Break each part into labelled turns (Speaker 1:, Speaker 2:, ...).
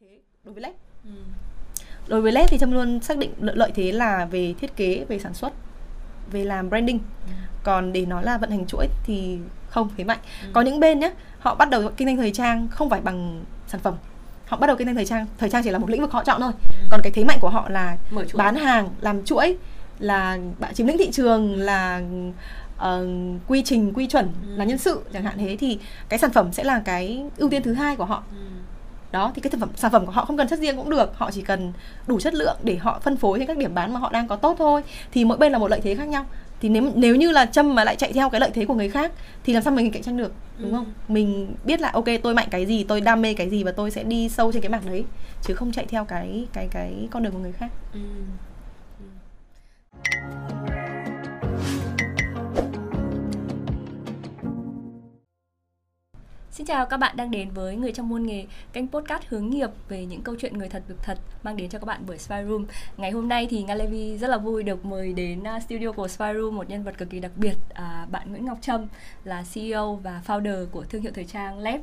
Speaker 1: thế đối với led ừ. đối với led thì trâm luôn xác định lợi, lợi thế là về thiết kế về sản xuất về làm branding ừ. còn để nói là vận hành chuỗi thì không thế mạnh ừ. có những bên nhé họ bắt đầu kinh doanh thời trang không phải bằng sản phẩm họ bắt đầu kinh doanh thời trang thời trang chỉ là một lĩnh vực họ chọn thôi ừ. còn cái thế mạnh của họ là bán hàng làm chuỗi là bạn chiếm lĩnh thị trường là uh, quy trình quy chuẩn ừ. là nhân sự chẳng hạn thế thì cái sản phẩm sẽ là cái ưu tiên thứ hai của họ ừ. Đó thì cái sản phẩm sản phẩm của họ không cần chất riêng cũng được. Họ chỉ cần đủ chất lượng để họ phân phối trên các điểm bán mà họ đang có tốt thôi. Thì mỗi bên là một lợi thế khác nhau. Thì nếu nếu như là châm mà lại chạy theo cái lợi thế của người khác thì làm sao mình cạnh tranh được đúng ừ. không mình biết là ok tôi mạnh cái gì tôi đam mê cái gì và tôi sẽ đi sâu trên cái mảng đấy chứ không chạy theo cái cái cái con đường của người khác. Ừ.
Speaker 2: Xin chào các bạn đang đến với Người trong môn nghề, kênh podcast hướng nghiệp về những câu chuyện người thật việc thật mang đến cho các bạn bởi Spy Room. Ngày hôm nay thì Nga Levi rất là vui được mời đến à, studio của Spy Room một nhân vật cực kỳ đặc biệt, à, bạn Nguyễn Ngọc Trâm là CEO và founder của thương hiệu thời trang Lep.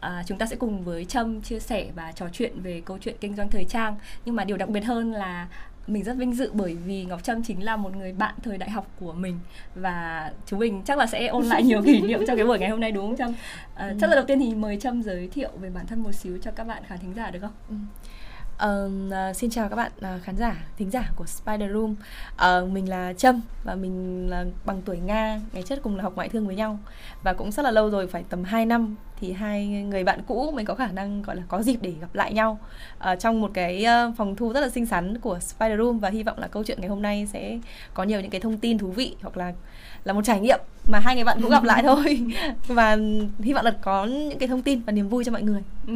Speaker 2: À, chúng ta sẽ cùng với Trâm chia sẻ và trò chuyện về câu chuyện kinh doanh thời trang. Nhưng mà điều đặc biệt hơn là mình rất vinh dự bởi vì Ngọc Trâm chính là một người bạn thời đại học của mình và chúng mình chắc là sẽ ôn lại nhiều kỷ niệm trong cái buổi ngày hôm nay đúng không Trâm? À, ừ. Chắc là đầu tiên thì mời Trâm giới thiệu về bản thân một xíu cho các bạn khán thính giả được không? Ừ.
Speaker 1: Uh, xin chào các bạn uh, khán giả, thính giả của Spider Room. Uh, mình là Trâm và mình là bằng tuổi Nga, ngày trước cùng là học ngoại thương với nhau và cũng rất là lâu rồi, phải tầm 2 năm thì hai người bạn cũ mình có khả năng gọi là có dịp để gặp lại nhau uh, trong một cái uh, phòng thu rất là xinh xắn của Spider Room và hy vọng là câu chuyện ngày hôm nay sẽ có nhiều những cái thông tin thú vị hoặc là là một trải nghiệm mà hai người bạn cũng gặp lại thôi và hy vọng là có những cái thông tin và niềm vui cho mọi người. Ừ.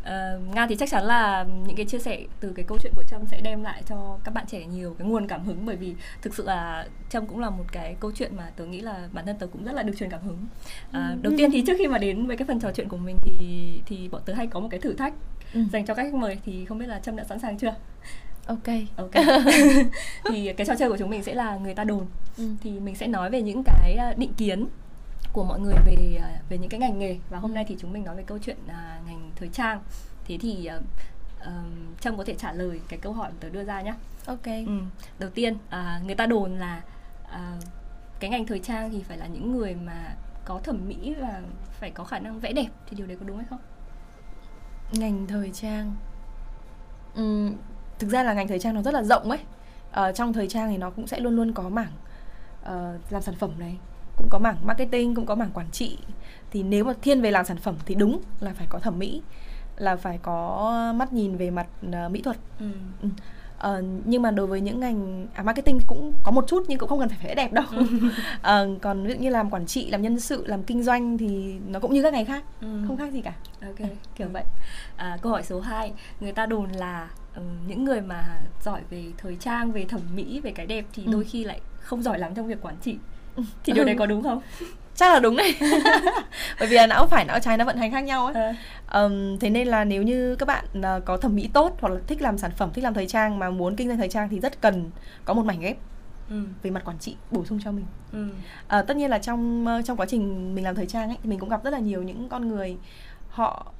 Speaker 2: Uh, Nga thì chắc chắn là những cái chia sẻ từ cái câu chuyện của Trâm sẽ đem lại cho các bạn trẻ nhiều cái nguồn cảm hứng bởi vì thực sự là Trâm cũng là một cái câu chuyện mà tớ nghĩ là bản thân tớ cũng rất là được truyền cảm hứng. Uh, đầu tiên thì trước khi mà đến với cái phần trò chuyện của mình thì thì bọn tớ hay có một cái thử thách ừ. dành cho các khách mời thì không biết là Trâm đã sẵn sàng chưa?
Speaker 1: ok
Speaker 2: ok thì cái trò chơi của chúng mình sẽ là người ta đồn ừ. thì mình sẽ nói về những cái à, định kiến của mọi người về à, về những cái ngành nghề và hôm nay thì chúng mình nói về câu chuyện uh, ngành thời trang thế thì uh, um, trâm có thể trả lời cái câu hỏi mà tớ đưa ra nhé
Speaker 1: ok ừ.
Speaker 2: đầu tiên uh, người ta đồn là uh, cái ngành thời trang thì phải là những người mà có thẩm mỹ và phải có khả năng vẽ đẹp thì điều đấy có đúng hay không?
Speaker 1: Ngành thời trang. Ừ, thực ra là ngành thời trang nó rất là rộng ấy. Uh, trong thời trang thì nó cũng sẽ luôn luôn có mảng uh, làm sản phẩm này cũng có mảng marketing cũng có mảng quản trị. Thì nếu mà thiên về làm sản phẩm thì đúng là phải có thẩm mỹ là phải có mắt nhìn về mặt uh, mỹ thuật. Ừ. Ừ. Uh, nhưng mà đối với những ngành à, marketing cũng có một chút nhưng cũng không cần phải vẽ đẹp đâu. Uh, còn ví dụ như làm quản trị làm nhân sự làm kinh doanh thì nó cũng như các ngành khác ừ. không khác gì cả.
Speaker 2: Ok. Kiểu vậy. À, câu hỏi số 2 người ta đồn là um, những người mà giỏi về thời trang về thẩm mỹ về cái đẹp thì ừ. đôi khi lại không giỏi lắm trong việc quản trị. Thì điều đấy có đúng không
Speaker 1: chắc là đúng đấy bởi vì là não phải não trái nó vận hành khác nhau ấy à. um, thế nên là nếu như các bạn uh, có thẩm mỹ tốt hoặc là thích làm sản phẩm thích làm thời trang mà muốn kinh doanh thời trang thì rất cần có một mảnh ghép ừ. về mặt quản trị bổ sung cho mình ừ. uh, tất nhiên là trong trong quá trình mình làm thời trang ấy thì mình cũng gặp rất là nhiều những con người họ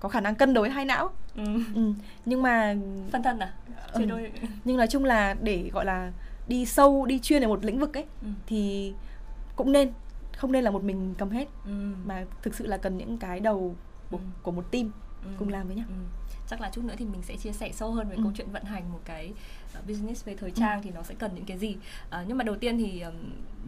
Speaker 1: có khả năng cân đối hai não ừ. Ừ. nhưng mà
Speaker 2: phân thân à
Speaker 1: ừ. đôi nhưng nói chung là để gọi là đi sâu đi chuyên ở một lĩnh vực ấy ừ. thì cũng nên không nên là một mình cầm hết ừ. mà thực sự là cần những cái đầu của, ừ. của một team ừ. cùng làm với nhau ừ.
Speaker 2: chắc là chút nữa thì mình sẽ chia sẻ sâu hơn về ừ. câu chuyện vận hành một cái uh, business về thời ừ. trang ừ. thì nó sẽ cần những cái gì uh, nhưng mà đầu tiên thì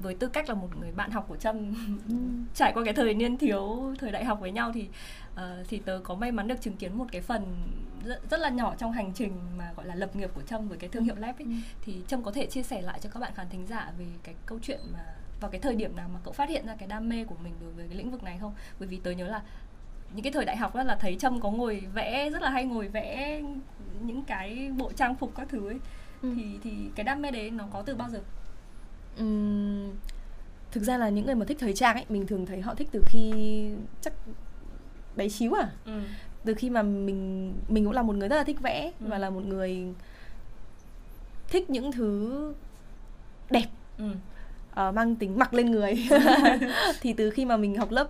Speaker 2: với tư cách là một người bạn học của trâm ừ. trải qua cái thời niên thiếu thời đại học với nhau thì uh, thì tớ có may mắn được chứng kiến một cái phần rất, rất là nhỏ trong hành trình mà gọi là lập nghiệp của trâm với cái thương hiệu lab ấy ừ. thì trâm có thể chia sẻ lại cho các bạn khán thính giả về cái câu chuyện mà vào cái thời điểm nào mà cậu phát hiện ra cái đam mê của mình đối với cái lĩnh vực này không bởi vì tớ nhớ là những cái thời đại học đó là thấy trâm có ngồi vẽ rất là hay ngồi vẽ những cái bộ trang phục các thứ ấy ừ. thì thì cái đam mê đấy nó có từ bao giờ
Speaker 1: uhm, thực ra là những người mà thích thời trang ấy mình thường thấy họ thích từ khi chắc bé xíu à ừ. từ khi mà mình mình cũng là một người rất là thích vẽ ừ. và là một người thích những thứ đẹp ừ uh, mang tính mặc lên người thì từ khi mà mình học lớp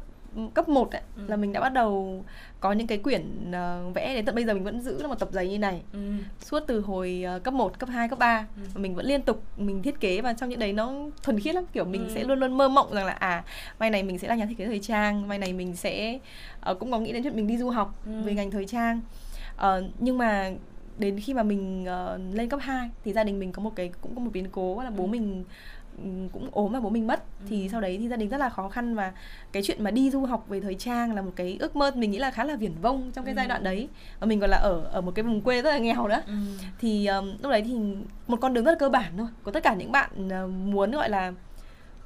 Speaker 1: cấp 1 ấy, ừ. là mình đã bắt đầu có những cái quyển uh, vẽ đến tận bây giờ mình vẫn giữ là một tập giấy như này ừ. suốt từ hồi uh, cấp 1, cấp 2, cấp 3 ừ. và mình vẫn liên tục mình thiết kế và trong những đấy nó thuần khiết lắm kiểu mình ừ. sẽ luôn luôn mơ mộng rằng là à mai này mình sẽ là nhà thiết kế thời trang mai này mình sẽ uh, cũng có nghĩ đến chuyện mình đi du học ừ. về ngành thời trang uh, nhưng mà đến khi mà mình uh, lên cấp 2 thì gia đình mình có một cái cũng có một biến cố là bố ừ. mình cũng ốm và bố mình mất ừ. thì sau đấy thì gia đình rất là khó khăn và cái chuyện mà đi du học về thời trang là một cái ước mơ mình nghĩ là khá là viển vông trong cái ừ. giai đoạn đấy và mình còn là ở ở một cái vùng quê rất là nghèo nữa ừ. thì um, lúc đấy thì một con đường rất là cơ bản thôi của tất cả những bạn uh, muốn gọi là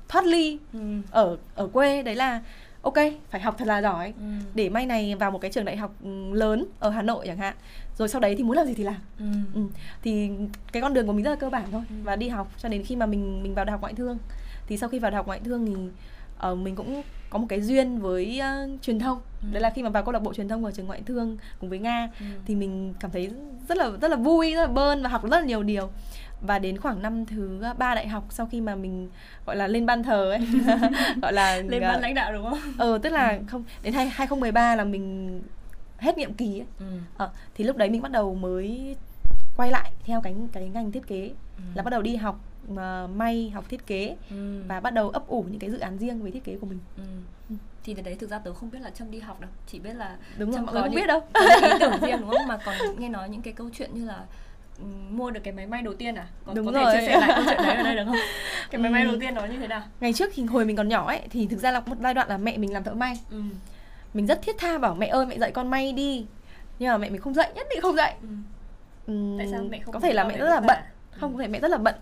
Speaker 1: thoát ly ừ. ở ở quê đấy là ok phải học thật là giỏi ừ. để may này vào một cái trường đại học lớn ở Hà Nội chẳng hạn rồi sau đấy thì muốn làm gì thì làm ừ. Ừ. thì cái con đường của mình rất là cơ bản thôi ừ. và đi học cho đến khi mà mình mình vào đại học ngoại thương thì sau khi vào đại học ngoại thương thì uh, mình cũng có một cái duyên với uh, truyền thông ừ. đấy là khi mà vào câu lạc bộ truyền thông ở trường ngoại thương cùng với nga ừ. thì mình cảm thấy rất là rất là vui rất là bơn và học rất là nhiều điều và đến khoảng năm thứ ba đại học sau khi mà mình gọi là lên ban thờ ấy gọi là
Speaker 2: lên ban lãnh đạo đúng không?
Speaker 1: Ờ tức là không đến 2013 là mình hết nhiệm kỳ ấy. Ừ. Ờ, thì lúc đấy mình bắt đầu mới quay lại theo cái cái ngành thiết kế ừ. là bắt đầu đi học mà may học thiết kế ừ. và bắt đầu ấp ủ những cái dự án riêng về thiết kế của mình. Ừ.
Speaker 2: Ừ. Thì từ đấy thực ra tớ không biết là Trâm đi học đâu, chỉ biết là
Speaker 1: đúng rồi, có không biết đâu.
Speaker 2: ý tưởng riêng đúng không? Mà còn nghe nói những cái câu chuyện như là mua được cái máy may đầu tiên à? Có, Đúng có rồi. thể chia sẻ lại câu chuyện đấy ở đây được không? Cái máy may đầu tiên nó như thế nào?
Speaker 1: Ngày trước thì hồi mình còn nhỏ ấy thì thực ra là một giai đoạn là mẹ mình làm thợ may. Ừ. Mình rất thiết tha bảo mẹ ơi mẹ dạy con may đi. Nhưng mà mẹ mình không dạy, nhất định không dạy. Ừ.
Speaker 2: Ừ. Tại sao mẹ không
Speaker 1: có thể là mẹ rất là bận. Không, có thể mẹ rất là bận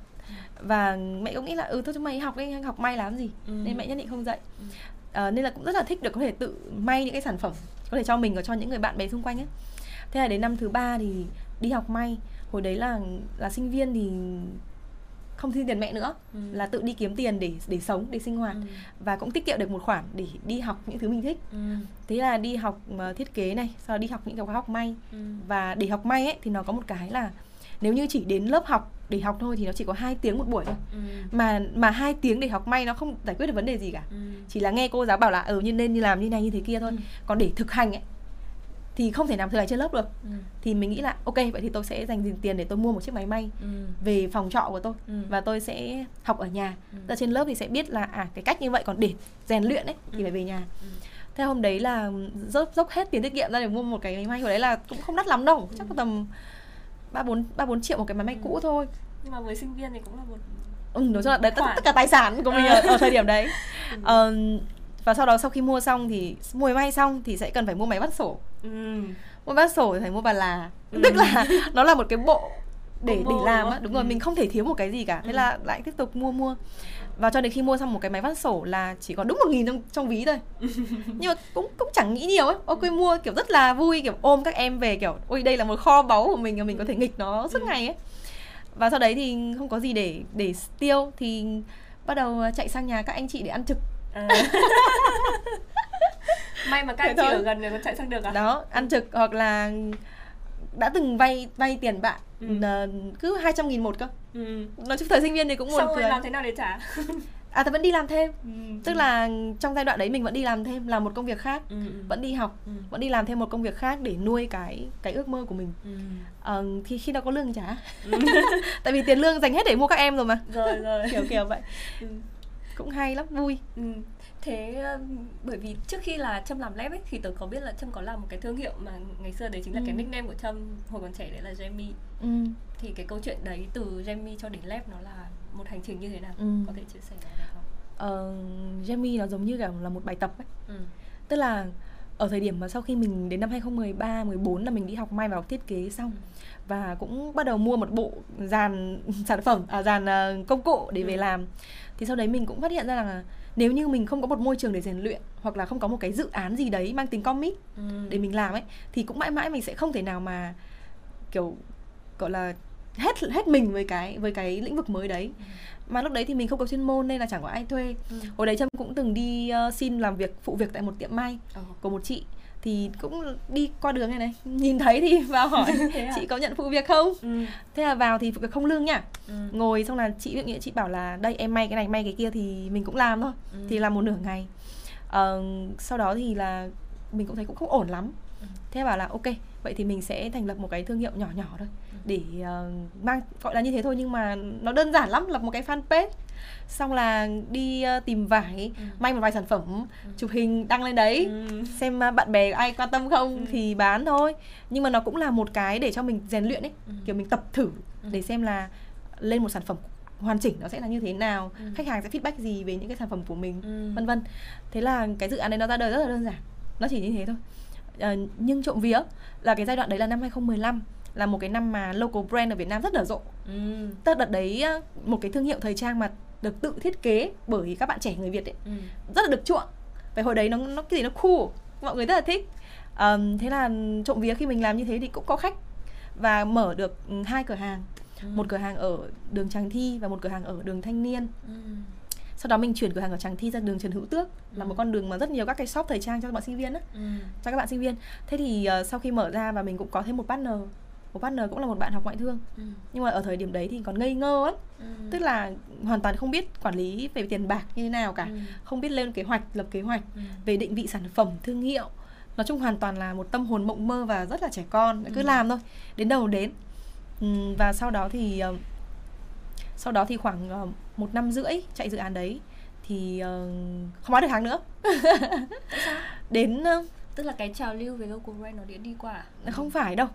Speaker 1: và mẹ cũng nghĩ là ừ thôi chúng mày học đi học may làm gì ừ. nên mẹ nhất định không dạy ừ. à, nên là cũng rất là thích được có thể tự may những cái sản phẩm có thể cho mình và cho những người bạn bè xung quanh ấy thế là đến năm thứ ba thì đi học may hồi đấy là là sinh viên thì không xin tiền mẹ nữa ừ. là tự đi kiếm tiền để để sống để sinh hoạt ừ. và cũng tiết kiệm được một khoản để đi học những thứ mình thích ừ. thế là đi học uh, thiết kế này sau đó đi học những cái khóa học may ừ. và để học may ấy thì nó có một cái là nếu như chỉ đến lớp học để học thôi thì nó chỉ có hai tiếng một buổi thôi ừ. mà mà hai tiếng để học may nó không giải quyết được vấn đề gì cả ừ. chỉ là nghe cô giáo bảo là ừ như nên như làm như này như thế kia thôi ừ. còn để thực hành ấy thì không thể làm thực hành trên lớp được ừ. thì mình nghĩ là ok vậy thì tôi sẽ dành tiền để tôi mua một chiếc máy may ừ. về phòng trọ của tôi ừ. và tôi sẽ học ở nhà ừ. trên lớp thì sẽ biết là à cái cách như vậy còn để rèn luyện ấy thì ừ. phải về nhà ừ. thế hôm đấy là dốc dốc hết tiền tiết kiệm ra để mua một cái máy may của đấy là cũng không đắt lắm đâu chắc có tầm ba bốn ba bốn triệu một cái máy may ừ. cũ thôi
Speaker 2: nhưng mà với sinh viên thì cũng là một
Speaker 1: ừ nói chung là đấy tất, tất cả tài sản của mình ở, ở thời điểm đấy ừ. uh, và sau đó sau khi mua xong thì mua máy may xong thì sẽ cần phải mua máy bắt sổ ừ. mua bắt sổ thì phải mua bà là ừ. tức là nó là một cái bộ để để làm á đúng rồi ừ. mình không thể thiếu một cái gì cả thế ừ. là lại tiếp tục mua mua và cho đến khi mua xong một cái máy vắt sổ là chỉ có đúng một nghìn trong trong ví thôi nhưng mà cũng cũng chẳng nghĩ nhiều ấy ok mua kiểu rất là vui kiểu ôm các em về kiểu ôi đây là một kho báu của mình mình có thể nghịch nó suốt ừ. ngày ấy và sau đấy thì không có gì để để tiêu thì bắt đầu chạy sang nhà các anh chị để ăn trực à.
Speaker 2: may mà các anh chị ở gần này có chạy sang được à
Speaker 1: đó ăn trực hoặc là đã từng vay vay tiền bạn ừ. cứ 200 nghìn một cơ ừ. nói chung thời sinh viên thì cũng
Speaker 2: buồn cười làm thế nào để trả
Speaker 1: à tớ vẫn đi làm thêm ừ. tức là trong giai đoạn đấy mình vẫn đi làm thêm làm một công việc khác ừ. ừ. vẫn đi học ừ. vẫn đi làm thêm một công việc khác để nuôi cái cái ước mơ của mình ừ. à, thì khi nào có lương trả ừ. tại vì tiền lương dành hết để mua các em rồi mà
Speaker 2: rồi rồi
Speaker 1: kiểu kiểu vậy ừ cũng hay lắm vui ừ.
Speaker 2: thế bởi vì trước khi là trâm làm lab ấy thì tớ có biết là trâm có làm một cái thương hiệu mà ngày xưa đấy chính là ừ. cái nickname của trâm hồi còn trẻ đấy là Jamie ừ. thì cái câu chuyện đấy từ Jamie cho đến lab nó là một hành trình như thế nào ừ. có thể chia sẻ được không?
Speaker 1: Ờ, Jamie nó giống như kiểu là một bài tập ấy ừ. tức là ở thời điểm mà sau khi mình đến năm 2013 14 là mình đi học may và học thiết kế xong ừ. và cũng bắt đầu mua một bộ dàn sản phẩm à dàn uh, công cụ để ừ. về làm thì sau đấy mình cũng phát hiện ra là nếu như mình không có một môi trường để rèn luyện hoặc là không có một cái dự án gì đấy mang tính comic ừ. để mình làm ấy thì cũng mãi mãi mình sẽ không thể nào mà kiểu gọi là hết hết mình với cái với cái lĩnh vực mới đấy ừ. Mà lúc đấy thì mình không có chuyên môn nên là chẳng có ai thuê ừ. hồi đấy trâm cũng từng đi uh, xin làm việc phụ việc tại một tiệm may ừ. của một chị thì cũng đi qua đường này này nhìn thấy thì vào hỏi à? chị có nhận phụ việc không ừ. thế là vào thì phụ việc không lương nhá ừ. ngồi xong là chị dụ chị bảo là đây em may cái này may cái kia thì mình cũng làm thôi ừ. thì làm một nửa ngày uh, sau đó thì là mình cũng thấy cũng không ổn lắm ừ. thế bảo là ok vậy thì mình sẽ thành lập một cái thương hiệu nhỏ nhỏ thôi để uh, mang gọi là như thế thôi nhưng mà nó đơn giản lắm lập một cái fanpage xong là đi uh, tìm vải ừ. may một vài sản phẩm ừ. chụp hình đăng lên đấy ừ. xem uh, bạn bè ai quan tâm không ừ. thì bán thôi nhưng mà nó cũng là một cái để cho mình rèn luyện ấy ừ. kiểu mình tập thử ừ. để xem là lên một sản phẩm hoàn chỉnh nó sẽ là như thế nào ừ. khách hàng sẽ feedback gì về những cái sản phẩm của mình ừ. vân vân thế là cái dự án đấy nó ra đời rất là đơn giản nó chỉ như thế thôi à, nhưng trộm vía là cái giai đoạn đấy là năm 2015 là một cái năm mà local brand ở Việt Nam rất nở rộ. Ừ. Tức đợt đấy một cái thương hiệu thời trang mà được tự thiết kế bởi các bạn trẻ người Việt ấy ừ. rất là được chuộng. Và hồi đấy nó nó cái gì nó cool, mọi người rất là thích. Um, thế là trộm vía khi mình làm như thế thì cũng có khách và mở được hai cửa hàng ừ. một cửa hàng ở đường Tràng Thi và một cửa hàng ở đường Thanh Niên ừ. Sau đó mình chuyển cửa hàng ở Tràng Thi ra đường Trần Hữu Tước ừ. là một con đường mà rất nhiều các cái shop thời trang cho các bạn sinh viên á ừ. cho các bạn sinh viên thế thì uh, sau khi mở ra và mình cũng có thêm một partner một partner cũng là một bạn học ngoại thương ừ. nhưng mà ở thời điểm đấy thì còn ngây ngơ ấy ừ. tức là hoàn toàn không biết quản lý về tiền bạc như thế nào cả ừ. không biết lên kế hoạch lập kế hoạch ừ. về định vị sản phẩm thương hiệu nói chung hoàn toàn là một tâm hồn mộng mơ và rất là trẻ con ừ. cứ làm thôi đến đầu đến Ừ, và sau đó thì ờ, sau đó thì khoảng ờ, một năm rưỡi chạy dự án đấy thì ờ, không bán được hàng nữa. Đến
Speaker 2: tức là cái trào lưu về local brand nó đã đi qua
Speaker 1: à? không phải đâu.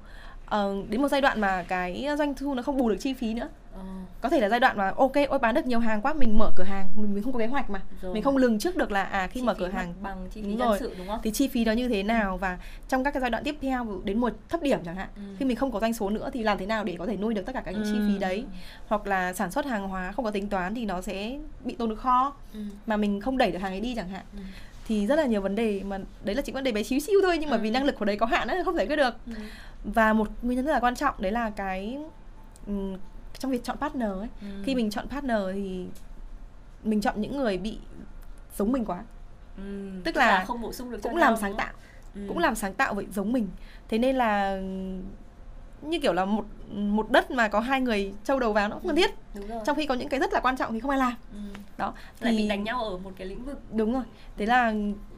Speaker 1: Ờ, đến một giai đoạn mà cái doanh thu nó không bù được chi phí nữa ờ. có thể là giai đoạn mà ok ôi bán được nhiều hàng quá mình mở cửa hàng mình, mình không có kế hoạch mà rồi. mình không lường trước được là à khi chi mở cửa hàng
Speaker 2: bằng chi phí đúng rồi sự, đúng không?
Speaker 1: thì chi phí đó như thế nào và trong các cái giai đoạn tiếp theo đến một thấp điểm chẳng hạn ừ. khi mình không có doanh số nữa thì làm thế nào để có thể nuôi được tất cả các ừ. chi phí đấy hoặc là sản xuất hàng hóa không có tính toán thì nó sẽ bị tồn được kho ừ. mà mình không đẩy được hàng ấy đi chẳng hạn ừ thì rất là nhiều vấn đề mà đấy là chỉ vấn đề bé xíu xíu thôi nhưng mà ừ. vì năng lực của đấy có hạn ấy không giải quyết được ừ. và một nguyên nhân rất là quan trọng đấy là cái trong việc chọn partner ấy ừ. khi mình chọn partner thì mình chọn những người bị giống mình quá
Speaker 2: ừ. tức, là, là không bổ sung được
Speaker 1: cũng làm sáng tạo ừ. cũng làm sáng tạo vậy giống mình thế nên là như kiểu là một một đất mà có hai người trâu đầu vào nó không cần thiết trong khi có những cái rất là quan trọng thì không ai làm ừ.
Speaker 2: đó thì lại mình đánh nhau ở một cái lĩnh vực
Speaker 1: đúng rồi thế là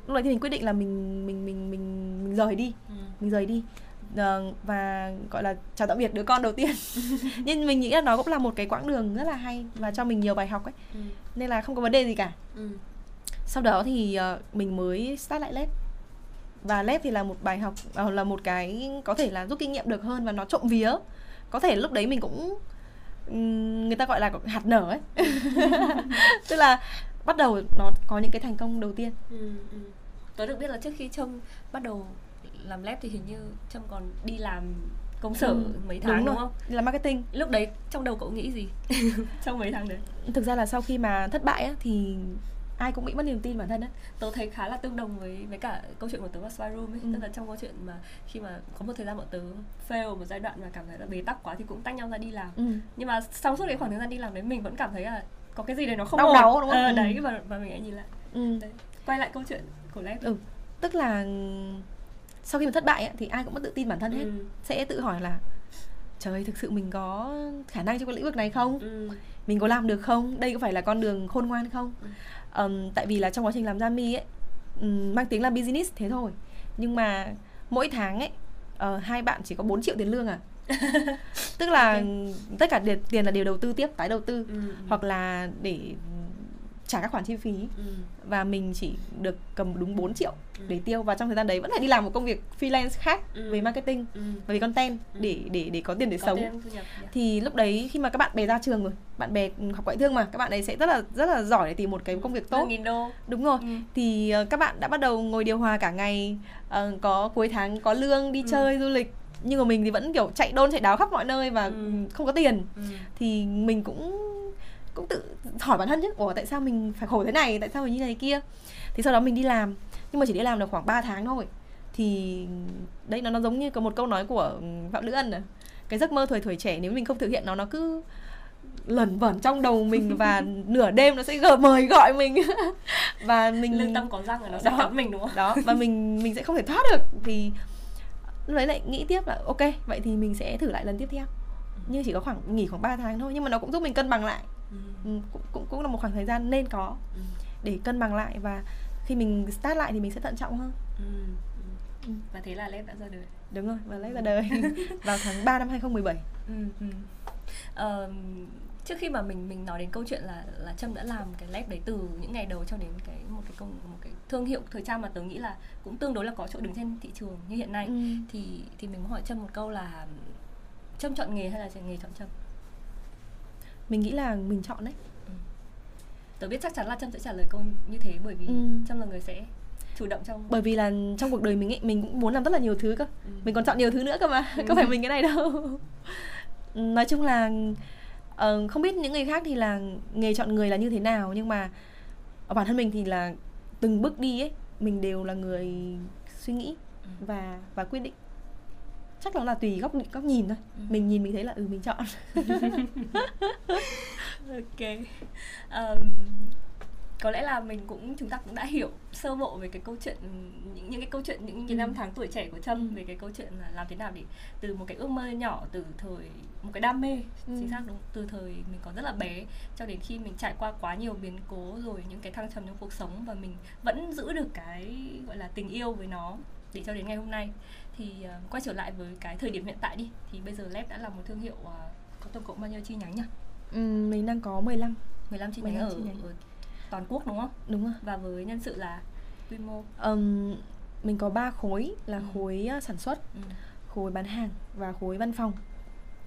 Speaker 1: lúc đấy thì mình quyết định là mình mình mình mình mình rời đi ừ. mình rời đi ờ, và gọi là chào tạm biệt đứa con đầu tiên. Nhưng mình nghĩ là nó cũng là một cái quãng đường rất là hay và cho mình nhiều bài học ấy. Ừ. nên là không có vấn đề gì cả. Ừ. sau đó thì uh, mình mới start lại lết và lép thì là một bài học ờ, là một cái có thể là rút kinh nghiệm được hơn và nó trộm vía. Có thể lúc đấy mình cũng người ta gọi là hạt nở ấy. Tức là bắt đầu nó có những cái thành công đầu tiên. Ừ,
Speaker 2: ừ. tớ được biết là trước khi trông bắt đầu làm lép thì hình như trông còn đi làm công sở ừ, mấy tháng đúng, đúng không?
Speaker 1: Là marketing.
Speaker 2: Lúc đấy trong đầu cậu nghĩ gì trong mấy tháng đấy?
Speaker 1: Thực ra là sau khi mà thất bại á, thì ai cũng bị mất niềm tin bản thân á
Speaker 2: tớ thấy khá là tương đồng với với cả câu chuyện của tớ và spy room ấy ừ. tức là trong câu chuyện mà khi mà có một thời gian bọn tớ fail một giai đoạn mà cảm thấy là bế tắc quá thì cũng tách nhau ra đi làm ừ. nhưng mà sau suốt cái khoảng thời gian đi làm đấy mình vẫn cảm thấy là có cái gì đấy nó không
Speaker 1: đau đáu đúng không ờ,
Speaker 2: ừ. đấy và và mình hãy nhìn lại ừ. đấy. quay lại câu chuyện của Lev
Speaker 1: ừ. tức là sau khi mà thất bại ấy, thì ai cũng mất tự tin bản thân hết ừ. sẽ tự hỏi là trời thực sự mình có khả năng trong cái lĩnh vực này không ừ. mình có làm được không đây có phải là con đường khôn ngoan không ừ um, tại vì là trong quá trình làm ra mi ấy um, mang tiếng là business thế thôi nhưng mà mỗi tháng ấy uh, hai bạn chỉ có 4 triệu tiền lương à tức là okay. tất cả tiền là đều đầu tư tiếp tái đầu tư ừ. ừ. hoặc là để trả các khoản chi phí ừ. và mình chỉ được cầm đúng 4 triệu ừ. để tiêu và trong thời gian đấy vẫn phải đi làm một công việc freelance khác ừ. về marketing ừ. và về content ừ. để để để có tiền để có sống tiền, yeah. thì lúc đấy khi mà các bạn bè ra trường rồi bạn bè học ngoại thương mà các bạn ấy sẽ rất là rất là giỏi để tìm một cái công việc tốt
Speaker 2: đô.
Speaker 1: đúng rồi ừ. thì uh, các bạn đã bắt đầu ngồi điều hòa cả ngày uh, có cuối tháng có lương đi ừ. chơi du lịch nhưng mà mình thì vẫn kiểu chạy đôn chạy đáo khắp mọi nơi và ừ. không có tiền ừ. thì mình cũng cũng tự hỏi bản thân chứ. Ủa tại sao mình phải khổ thế này? Tại sao mình như này kia? Thì sau đó mình đi làm. Nhưng mà chỉ đi làm được khoảng 3 tháng thôi. Thì đây nó nó giống như có một câu nói của phạm lữ ân à cái giấc mơ thời tuổi trẻ nếu mình không thực hiện nó nó cứ lẩn vẩn trong đầu mình và nửa đêm nó sẽ gờ mời gọi mình. Và mình
Speaker 2: lương tâm có răng là nó sẽ cắm mình đúng không?
Speaker 1: Đó và mình mình sẽ không thể thoát được. Thì lúc đấy lại nghĩ tiếp là ok vậy thì mình sẽ thử lại lần tiếp theo. Nhưng chỉ có khoảng nghỉ khoảng 3 tháng thôi. Nhưng mà nó cũng giúp mình cân bằng lại Ừ, cũng, cũng cũng là một khoảng thời gian nên có ừ. để cân bằng lại và khi mình start lại thì mình sẽ thận trọng hơn
Speaker 2: ừ. Ừ. và thế là lab đã ra đời
Speaker 1: đúng rồi và lab ra đời vào tháng 3 năm 2017 ừ. Ừ.
Speaker 2: Uh, trước khi mà mình mình nói đến câu chuyện là là trâm đã làm cái lab đấy từ những ngày đầu cho đến cái một cái công một cái thương hiệu thời trang mà tớ nghĩ là cũng tương đối là có chỗ đứng trên thị trường như hiện nay ừ. thì thì mình muốn hỏi trâm một câu là trâm chọn nghề hay là nghề chọn trâm
Speaker 1: mình nghĩ là mình chọn đấy ừ.
Speaker 2: tớ biết chắc chắn là trâm sẽ trả lời câu như thế bởi vì ừ. trâm là người sẽ chủ động trong
Speaker 1: bởi vì là trong cuộc đời mình ấy mình cũng muốn làm rất là nhiều thứ cơ ừ. mình còn chọn nhiều thứ nữa cơ mà ừ. có phải mình cái này đâu nói chung là uh, không biết những người khác thì là nghề chọn người là như thế nào nhưng mà ở bản thân mình thì là từng bước đi ấy mình đều là người suy nghĩ ừ. và và quyết định chắc là là tùy góc góc nhìn thôi ừ. mình nhìn mình thấy là ừ mình chọn
Speaker 2: ok um, có lẽ là mình cũng chúng ta cũng đã hiểu sơ bộ về cái câu chuyện những những cái câu chuyện những cái năm ừ. tháng tuổi trẻ của trâm ừ. về cái câu chuyện là làm thế nào để từ một cái ước mơ nhỏ từ thời một cái đam mê ừ. chính xác đúng từ thời mình còn rất là bé cho đến khi mình trải qua quá nhiều biến cố rồi những cái thăng trầm trong cuộc sống và mình vẫn giữ được cái gọi là tình yêu với nó để cho đến ngày hôm nay thì uh, quay trở lại với cái thời điểm hiện tại đi thì bây giờ Lab đã là một thương hiệu uh, có tổng cộng bao nhiêu chi nhánh nhỉ?
Speaker 1: Ừ, mình đang có 15
Speaker 2: 15 chi nhánh, ở, chi nhánh. ở toàn quốc đúng không?
Speaker 1: Đúng rồi.
Speaker 2: Và với nhân sự là quy mô
Speaker 1: um, mình có 3 khối là ừ. khối uh, sản xuất, ừ. khối bán hàng và khối văn phòng.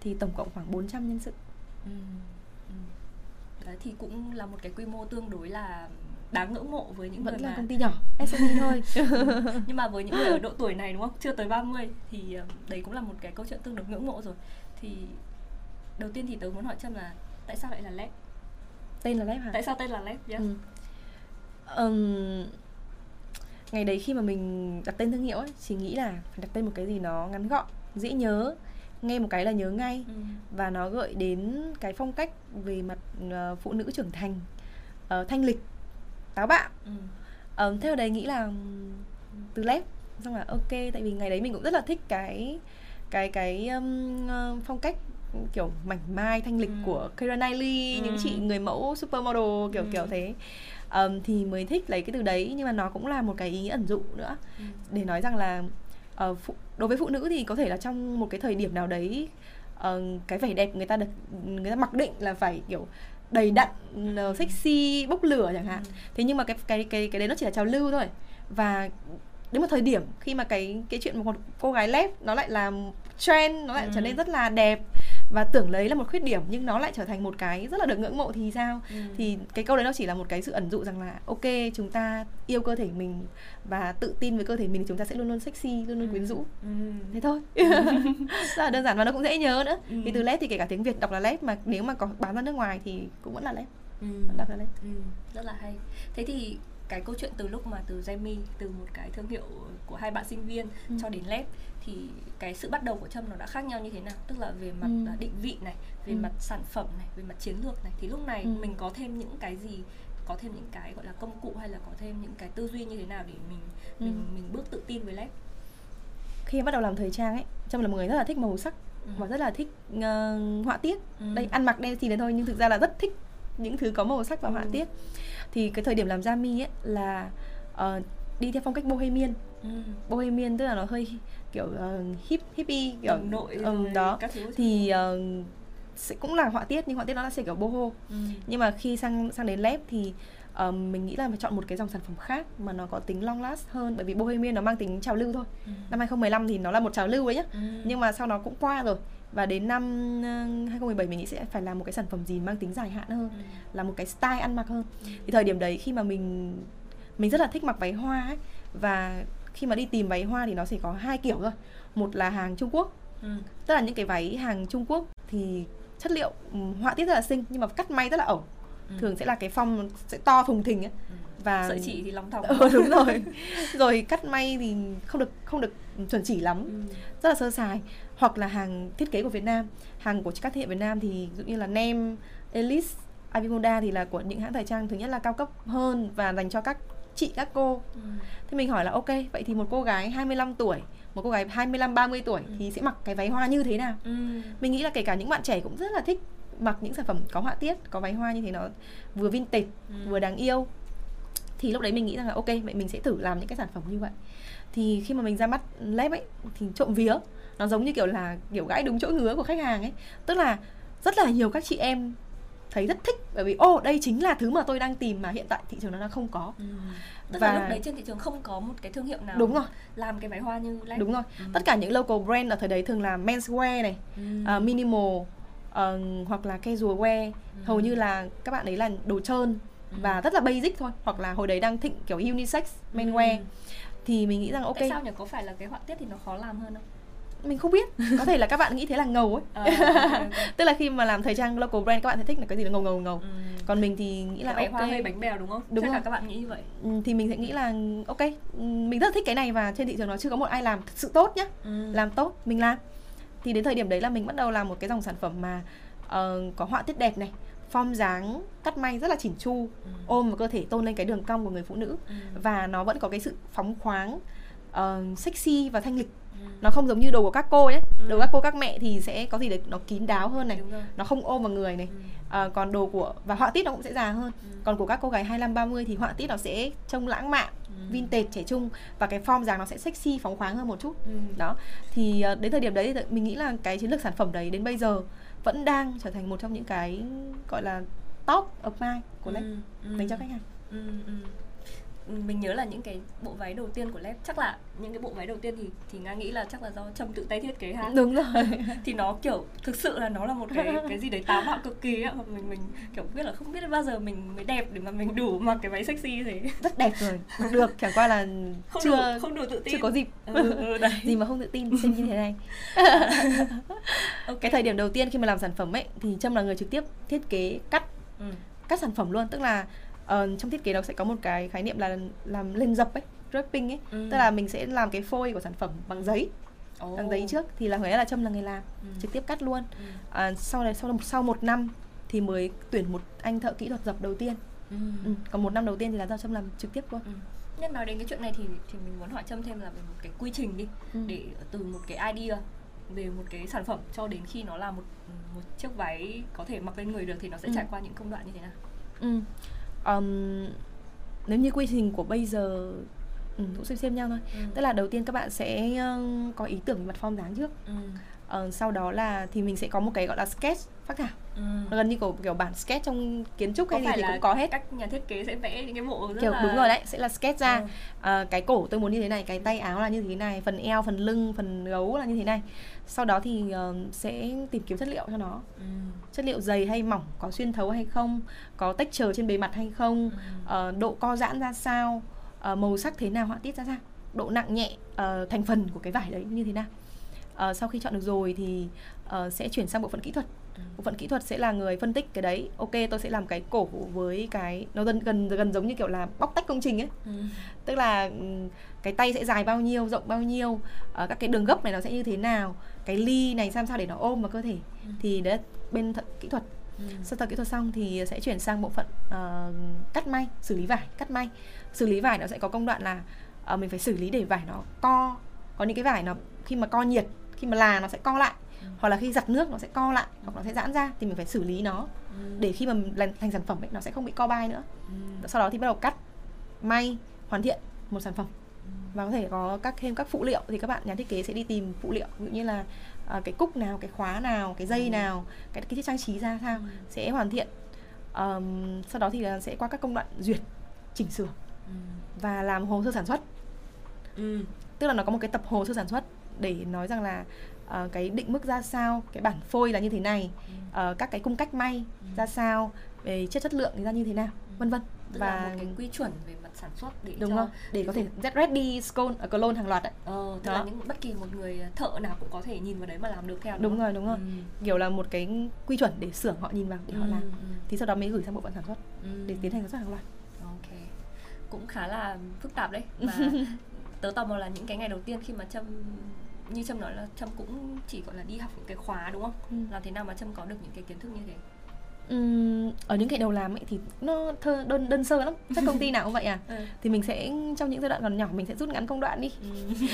Speaker 1: Thì tổng cộng khoảng 400 nhân sự. Ừ.
Speaker 2: Ừ. Đấy thì cũng là một cái quy mô tương đối là đáng ngưỡng mộ với những
Speaker 1: Vẫn
Speaker 2: người
Speaker 1: là
Speaker 2: mà
Speaker 1: công ty nhỏ SME thôi.
Speaker 2: Nhưng mà với những người ở độ tuổi này đúng không? Chưa tới 30 thì ờ, đấy cũng là một cái câu chuyện tương đối ngưỡng mộ rồi. Thì đầu tiên thì tớ muốn hỏi Trâm là tại sao lại là lab
Speaker 1: tên là lab hả?
Speaker 2: Tại sao tên là lab yes. ừ.
Speaker 1: um, ngày đấy khi mà mình đặt tên thương hiệu ấy chỉ nghĩ là phải đặt tên một cái gì nó ngắn gọn dễ nhớ nghe một cái là nhớ ngay. Ừ. và nó gợi đến cái phong cách về mặt uh, phụ nữ trưởng thành uh, thanh lịch táo bạo ừ. um, theo đấy nghĩ là từ lép xong là ok tại vì ngày đấy mình cũng rất là thích cái cái cái um, phong cách kiểu mảnh mai thanh lịch ừ. của Keira Knightley ừ. những chị người mẫu supermodel kiểu ừ. kiểu thế um, thì mới thích lấy cái từ đấy nhưng mà nó cũng là một cái ý ẩn dụ nữa ừ. để nói rằng là uh, phụ, đối với phụ nữ thì có thể là trong một cái thời điểm nào đấy uh, cái vẻ đẹp người ta được người ta mặc định là phải kiểu đầy đặn uh, sexy bốc lửa chẳng hạn thế nhưng mà cái cái cái cái đấy nó chỉ là trào lưu thôi và đến một thời điểm khi mà cái cái chuyện một cô gái lép nó lại là trend nó lại ừ. trở nên rất là đẹp và tưởng lấy là một khuyết điểm nhưng nó lại trở thành một cái rất là được ngưỡng mộ thì sao ừ. thì cái câu đấy nó chỉ là một cái sự ẩn dụ rằng là ok chúng ta yêu cơ thể mình và tự tin với cơ thể mình thì chúng ta sẽ luôn luôn sexy luôn luôn quyến rũ ừ. thế thôi rất là đơn giản và nó cũng dễ nhớ nữa ừ. vì từ led thì kể cả tiếng việt đọc là led mà nếu mà có bán ra nước ngoài thì cũng vẫn là led ừ.
Speaker 2: đọc là led ừ. rất là hay thế thì cái câu chuyện từ lúc mà từ Jamie từ một cái thương hiệu của hai bạn sinh viên ừ. cho đến led thì cái sự bắt đầu của trâm nó đã khác nhau như thế nào tức là về mặt ừ. À, định vị này về ừ. mặt sản phẩm này về mặt chiến lược này thì lúc này ừ. mình có thêm những cái gì có thêm những cái gọi là công cụ hay là có thêm những cái tư duy như thế nào để mình ừ. mình mình bước tự tin với led
Speaker 1: khi bắt đầu làm thời trang ấy trâm là một người rất là thích màu sắc ừ. và rất là thích uh, họa tiết ừ. đây ăn mặc đen thì đấy thôi nhưng thực ra là rất thích những thứ có màu sắc và ừ. họa tiết thì cái thời điểm làm ra mi ấy là uh, đi theo phong cách bohemian ừ. bohemian tức là nó hơi kiểu uh, hip hippie kiểu
Speaker 2: Đồng nội
Speaker 1: um, đó thì uh, sẽ cũng là họa tiết nhưng họa tiết nó là sẽ kiểu boho ừ. nhưng mà khi sang sang đến lab thì um, mình nghĩ là phải chọn một cái dòng sản phẩm khác mà nó có tính long last hơn bởi vì bohemian nó mang tính trào lưu thôi ừ. năm 2015 thì nó là một trào lưu ấy nhá ừ. nhưng mà sau nó cũng qua rồi và đến năm 2017 mình nghĩ sẽ phải làm một cái sản phẩm gì mang tính dài hạn hơn ừ. là một cái style ăn mặc hơn ừ. thì thời điểm đấy khi mà mình mình rất là thích mặc váy hoa ấy và khi mà đi tìm váy hoa thì nó sẽ có hai kiểu thôi một là hàng Trung Quốc ừ. tức là những cái váy hàng Trung Quốc thì chất liệu ừ, họa tiết rất là xinh nhưng mà cắt may rất là ẩu ừ. thường sẽ là cái phong sẽ to thùng thình ấy ừ.
Speaker 2: và sợi chỉ thì lóng thòng
Speaker 1: ừ, đúng rồi rồi cắt may thì không được không được chuẩn chỉ lắm ừ. Rất là sơ sài hoặc là hàng thiết kế của Việt Nam hàng của các thương hiệu Việt Nam thì ví dụ như là Nem Elite Avimoda thì là của những hãng thời trang thứ nhất là cao cấp hơn và dành cho các chị các cô ừ. thế mình hỏi là ok vậy thì một cô gái 25 tuổi một cô gái 25 30 tuổi ừ. thì sẽ mặc cái váy hoa như thế nào ừ. mình nghĩ là kể cả những bạn trẻ cũng rất là thích mặc những sản phẩm có họa tiết có váy hoa như thế nó vừa vintage ừ. vừa đáng yêu thì lúc đấy mình nghĩ rằng là ok vậy mình sẽ thử làm những cái sản phẩm như vậy thì khi mà mình ra mắt lab ấy thì trộm vía nó giống như kiểu là kiểu gãi đúng chỗ ngứa của khách hàng ấy tức là rất là nhiều các chị em thấy rất thích bởi vì ô đây chính là thứ mà tôi đang tìm mà hiện tại thị trường nó đang không có
Speaker 2: ừ. tức và... là lúc đấy trên thị trường không có một cái thương hiệu nào
Speaker 1: đúng rồi
Speaker 2: làm cái váy hoa như Lab.
Speaker 1: đúng rồi ừ. tất cả những local brand ở thời đấy thường là menswear này ừ. uh, minimal uh, hoặc là casual wear ừ. hầu như là các bạn ấy là đồ trơn ừ. và rất là basic thôi hoặc là hồi đấy đang thịnh kiểu unisex menswear. Ừ. thì mình nghĩ rằng ok.
Speaker 2: Tại sao nhỉ? Có phải là cái họa tiết thì nó khó làm hơn không?
Speaker 1: Mình không biết. Có thể là các bạn nghĩ thế là ngầu ấy. À, tức là khi mà làm thời trang local brand các bạn sẽ thích là cái gì là ngầu ngầu ngầu. Ừ. còn mình thì nghĩ là
Speaker 2: ok. hoa hơi bánh bèo đúng không?
Speaker 1: Đúng
Speaker 2: Chắc rồi. các bạn nghĩ như vậy.
Speaker 1: Ừ, thì mình sẽ nghĩ là ok mình rất thích cái này và trên thị trường nó chưa có một ai làm thật sự tốt nhá. Ừ. làm tốt mình làm. Thì đến thời điểm đấy là mình bắt đầu làm một cái dòng sản phẩm mà uh, có họa tiết đẹp này form dáng cắt may rất là chỉnh chu ừ. ôm vào cơ thể tôn lên cái đường cong của người phụ nữ ừ. và nó vẫn có cái sự phóng khoáng uh, sexy và thanh lịch nó không giống như đồ của các cô nhé ừ. đồ của các cô các mẹ thì sẽ có gì đấy nó kín đáo hơn này nó không ôm vào người này ừ. à, còn đồ của và họa tiết nó cũng sẽ già hơn ừ. còn của các cô gái 25 30 thì họa tiết nó sẽ trông lãng mạn ừ. vintage trẻ trung và cái form dáng nó sẽ sexy phóng khoáng hơn một chút ừ. đó thì uh, đến thời điểm đấy thì mình nghĩ là cái chiến lược sản phẩm đấy đến bây giờ vẫn đang trở thành một trong những cái gọi là top of mind của Lex ừ. ừ. dành cho khách hàng ừ. Ừ
Speaker 2: mình nhớ là những cái bộ váy đầu tiên của Lep chắc là những cái bộ váy đầu tiên thì thì nga nghĩ là chắc là do trâm tự tay thiết kế ha.
Speaker 1: Đúng rồi.
Speaker 2: Thì nó kiểu thực sự là nó là một cái cái gì đấy táo bạo cực kỳ á. Mình mình kiểu biết là không biết bao giờ mình mới đẹp để mà mình đủ mặc cái váy sexy thế.
Speaker 1: Rất đẹp rồi được. Chẳng qua là
Speaker 2: không
Speaker 1: chưa
Speaker 2: đủ, không đủ tự tin.
Speaker 1: chưa có dịp.
Speaker 2: Ừ, ừ, đấy.
Speaker 1: gì mà không tự tin sinh như thế này. Okay. cái thời điểm đầu tiên khi mà làm sản phẩm ấy thì trâm là người trực tiếp thiết kế cắt ừ. cắt sản phẩm luôn. Tức là uh, trong thiết kế nó sẽ có một cái khái niệm là làm lên dập ấy wrapping ấy ừ. tức là mình sẽ làm cái phôi của sản phẩm bằng giấy oh. bằng giấy trước thì là người là trâm là người làm ừ. trực tiếp cắt luôn ừ. à, sau này sau sau một năm thì mới tuyển một anh thợ kỹ thuật dập đầu tiên ừ. Ừ. còn một năm đầu tiên thì là do trâm làm trực tiếp luôn ừ.
Speaker 2: nhân nói đến cái chuyện này thì thì mình muốn hỏi trâm thêm là về một cái quy trình đi ừ. để từ một cái idea về một cái sản phẩm cho đến khi nó là một một chiếc váy có thể mặc lên người được thì nó sẽ ừ. trải qua những công đoạn như thế nào
Speaker 1: ừ um, nếu như quy trình của bây giờ ừ, cũng xem xem nhau thôi ừ. tức là đầu tiên các bạn sẽ có ý tưởng về mặt form dáng trước ừ. Uh, sau đó là thì mình sẽ có một cái gọi là sketch phát thảo ừ. gần như kiểu kiểu bản sketch trong kiến trúc hay gì thì cũng có hết
Speaker 2: các nhà thiết kế sẽ vẽ những cái bộ rất
Speaker 1: kiểu
Speaker 2: là...
Speaker 1: đúng rồi đấy sẽ là sketch ra ừ. uh, cái cổ tôi muốn như thế này cái tay áo là như thế này phần eo phần lưng phần gấu là như thế này sau đó thì uh, sẽ tìm kiếm chất liệu cho nó ừ. chất liệu dày hay mỏng có xuyên thấu hay không có texture trên bề mặt hay không ừ. uh, độ co giãn ra sao uh, màu sắc thế nào họa tiết ra sao độ nặng nhẹ uh, thành phần của cái vải đấy như thế nào uh, sau khi chọn được rồi thì uh, sẽ chuyển sang bộ phận kỹ thuật. Bộ phận kỹ thuật sẽ là người phân tích cái đấy. Ok tôi sẽ làm cái cổ với cái nó gần gần gần giống như kiểu là bóc tách công trình ấy. Ừ. tức là cái tay sẽ dài bao nhiêu rộng bao nhiêu uh, các cái đường gấp này nó sẽ như thế nào cái ly này làm sao để nó ôm vào cơ thể. Ừ. thì đấy bên thợ kỹ thuật. Ừ. sau thợ kỹ thuật xong thì sẽ chuyển sang bộ phận uh, cắt may xử lý vải cắt may. Xử lý vải nó sẽ có công đoạn là uh, mình phải xử lý để vải nó co có những cái vải nó khi mà co nhiệt khi mà là nó sẽ co lại hoặc là khi giặt nước nó sẽ co lại hoặc nó sẽ giãn ra thì mình phải xử lý nó ừ. để khi mà làm thành sản phẩm ấy nó sẽ không bị co bay nữa ừ. sau đó thì bắt đầu cắt may hoàn thiện một sản phẩm ừ. và có thể có các thêm các phụ liệu thì các bạn nhà thiết kế sẽ đi tìm phụ liệu ví dụ như là uh, cái cúc nào cái khóa nào cái dây ừ. nào cái cái trang trí ra sao ừ. sẽ hoàn thiện um, sau đó thì là sẽ qua các công đoạn duyệt chỉnh sửa ừ. và làm hồ sơ sản xuất ừ. tức là nó có một cái tập hồ sơ sản xuất để nói rằng là uh, cái định mức ra sao cái bản phôi là như thế này uh, các cái cung cách may ừ. ra sao về chất chất lượng thì ra như thế nào ừ. vân vân
Speaker 2: và một cái quy chuẩn về mặt sản xuất để
Speaker 1: đúng cho không? để có thể get ready scone uh, clone hàng loạt đấy
Speaker 2: ờ, tức là những bất kỳ một người thợ nào cũng có thể nhìn vào đấy mà làm được theo
Speaker 1: đúng, đúng rồi đúng rồi ừ. kiểu là một cái quy chuẩn để xưởng họ nhìn vào để ừ. họ làm ừ. thì sau đó mới gửi sang bộ phận sản xuất ừ. để tiến hành sản xuất hàng loạt
Speaker 2: ok cũng khá là phức tạp đấy và tớ tò mò là những cái ngày đầu tiên khi mà trâm như trâm nói là trâm cũng chỉ gọi là đi học những cái khóa đúng không ừ. làm thế nào mà trâm có được những cái kiến thức như thế
Speaker 1: Uhm, ở những ngày đầu làm ấy thì nó thơ đơn đơn sơ lắm chắc công ty nào cũng vậy à ừ. thì mình sẽ trong những giai đoạn còn nhỏ mình sẽ rút ngắn công đoạn đi ừ.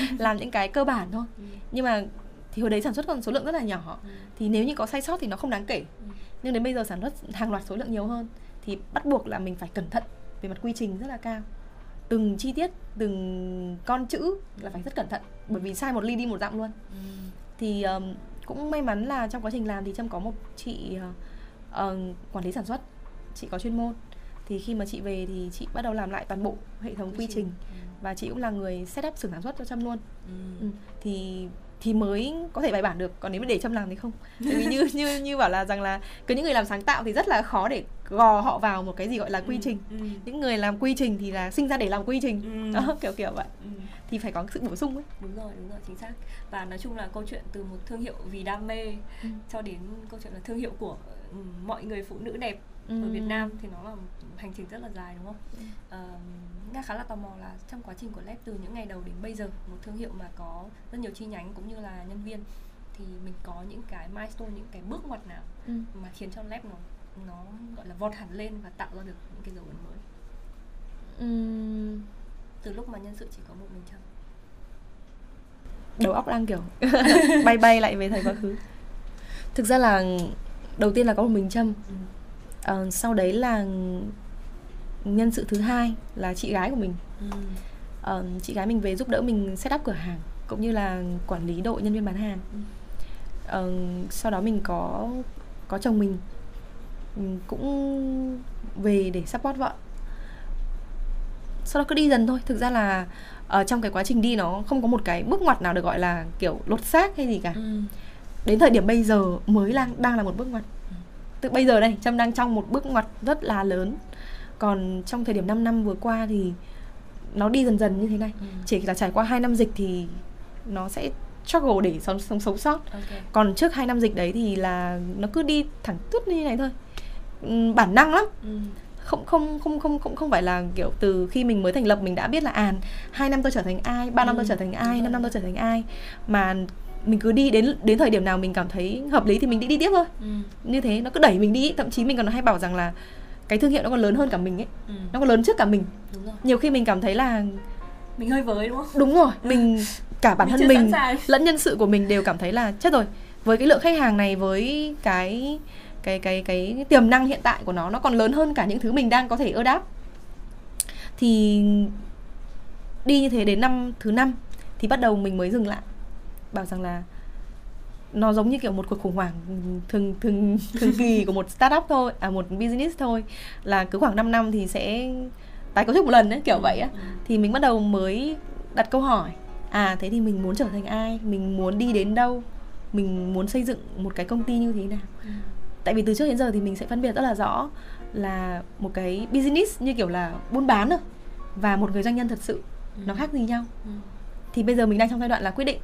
Speaker 1: làm những cái cơ bản thôi ừ. nhưng mà thì hồi đấy sản xuất còn số lượng rất là nhỏ ừ. thì nếu như có sai sót thì nó không đáng kể ừ. nhưng đến bây giờ sản xuất hàng loạt số lượng nhiều hơn thì bắt buộc là mình phải cẩn thận về mặt quy trình rất là cao từng chi tiết từng con chữ là phải rất cẩn thận bởi vì sai một ly đi một dặm luôn ừ. thì um, cũng may mắn là trong quá trình làm thì trâm có một chị uh, uh, quản lý sản xuất chị có chuyên môn thì khi mà chị về thì chị bắt đầu làm lại toàn bộ hệ thống quy trình ừ. và chị cũng là người set up xưởng sản xuất cho trâm luôn ừ. Ừ. thì thì mới có thể bài bản được còn nếu mà để châm làm thì không tại vì như như như bảo là rằng là cứ những người làm sáng tạo thì rất là khó để gò họ vào một cái gì gọi là quy ừ, trình ừ. những người làm quy trình thì là sinh ra để làm quy trình ừ. đó kiểu kiểu vậy ừ. thì phải có sự bổ sung ấy
Speaker 2: đúng rồi đúng rồi chính xác và nói chung là câu chuyện từ một thương hiệu vì đam mê ừ. cho đến câu chuyện là thương hiệu của ừ, mọi người phụ nữ đẹp ừ. ở Việt Nam thì nó là một hành trình rất là dài đúng không? Ừ. Uh, Nga khá là tò mò là trong quá trình của Lab từ những ngày đầu đến bây giờ một thương hiệu mà có rất nhiều chi nhánh cũng như là nhân viên thì mình có những cái milestone những cái bước ngoặt nào ừ. mà khiến cho Lab nó nó gọi là vọt hẳn lên và tạo ra được những cái dấu ấn mới. Ừ. Từ lúc mà nhân sự chỉ có một mình chồng
Speaker 1: đầu óc đang kiểu bay bay lại về thời quá khứ thực ra là đầu tiên là có một mình ừ. Uh, sau đấy là nhân sự thứ hai là chị gái của mình. Ừ. uh, chị gái mình về giúp đỡ mình set up cửa hàng cũng như là quản lý đội nhân viên bán hàng. Ừ. uh, sau đó mình có có chồng mình, mình cũng về để support vợ. Sau đó cứ đi dần thôi. Thực ra là ở trong cái quá trình đi nó không có một cái bước ngoặt nào được gọi là kiểu lột xác hay gì cả. Ừ. đến thời điểm bây giờ mới đang đang là một bước ngoặt ừ. từ bây giờ đây trâm đang trong một bước ngoặt rất là lớn còn trong thời điểm 5 năm vừa qua thì nó đi dần dần như thế này ừ. chỉ là trải qua hai năm dịch thì nó sẽ struggle để sống sống sống sót okay. còn trước hai năm dịch đấy thì là nó cứ đi thẳng tút như này thôi ừ, bản năng lắm ừ. không không không không không không phải là kiểu từ khi mình mới thành lập mình đã biết là à hai năm tôi trở thành ai ba năm ừ. tôi trở thành ai năm năm tôi trở thành ai mà mình cứ đi đến đến thời điểm nào mình cảm thấy hợp lý thì mình đi đi tiếp thôi. Ừ. như thế nó cứ đẩy mình đi thậm chí mình còn hay bảo rằng là cái thương hiệu nó còn lớn hơn cả mình ấy. Ừ. nó còn lớn trước cả mình. Đúng rồi. nhiều khi mình cảm thấy là
Speaker 2: mình hơi với đúng không?
Speaker 1: Đúng rồi mình cả bản mình thân mình lẫn nhân sự của mình đều cảm thấy là chết rồi. Với cái lượng khách hàng này với cái cái cái cái tiềm năng hiện tại của nó nó còn lớn hơn cả những thứ mình đang có thể ơ đáp. Thì đi như thế đến năm thứ năm thì bắt đầu mình mới dừng lại bảo rằng là nó giống như kiểu một cuộc khủng hoảng thường thường thường kỳ của một startup thôi à một business thôi. Là cứ khoảng 5 năm thì sẽ tái cấu trúc một lần đấy kiểu vậy á. Ừ. thì mình bắt đầu mới đặt câu hỏi à thế thì mình muốn trở thành ai? Mình muốn đi đến đâu? Mình muốn xây dựng một cái công ty như thế nào? Ừ. tại vì từ trước đến giờ thì mình sẽ phân biệt rất là rõ là một cái business như kiểu là buôn bán rồi và một người doanh nhân thật sự. Ừ. nó khác gì nhau. Thì bây giờ mình đang trong giai đoạn là quyết định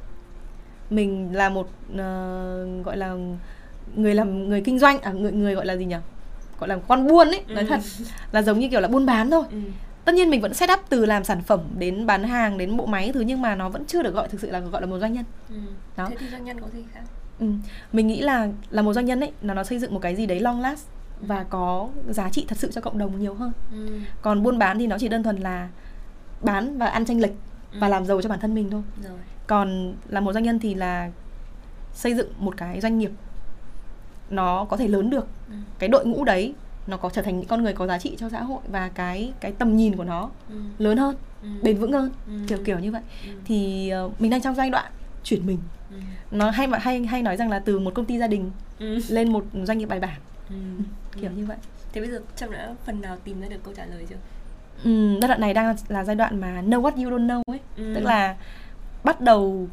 Speaker 1: mình là một uh, gọi là người làm người kinh doanh à người người gọi là gì nhỉ gọi là con buôn ấy nói ừ. thật là giống như kiểu là buôn bán thôi ừ. tất nhiên mình vẫn set up từ làm sản phẩm đến bán hàng đến bộ máy thứ nhưng mà nó vẫn chưa được gọi thực sự là gọi là một doanh nhân
Speaker 2: ừ. đó thế thì doanh nhân có gì khác
Speaker 1: ừ. mình nghĩ là là một doanh nhân ấy là nó xây dựng một cái gì đấy long last và có giá trị thật sự cho cộng đồng nhiều hơn ừ. còn buôn bán thì nó chỉ đơn thuần là bán và ăn tranh lệch ừ. và làm giàu cho bản thân mình thôi rồi còn là một doanh nhân thì là xây dựng một cái doanh nghiệp nó có thể lớn được ừ. cái đội ngũ đấy nó có trở thành những con người có giá trị cho xã hội và cái cái tầm nhìn của nó ừ. lớn hơn ừ. bền vững hơn ừ. kiểu kiểu như vậy ừ. thì uh, mình đang trong giai đoạn chuyển mình ừ. nó hay hay hay nói rằng là từ một công ty gia đình ừ. lên một doanh nghiệp bài bản ừ. kiểu ừ. như vậy
Speaker 2: thế bây giờ trâm đã phần nào tìm ra được câu trả lời chưa
Speaker 1: ừ, giai đoạn này đang là giai đoạn mà know what you don't know ấy ừ. tức là bắt đầu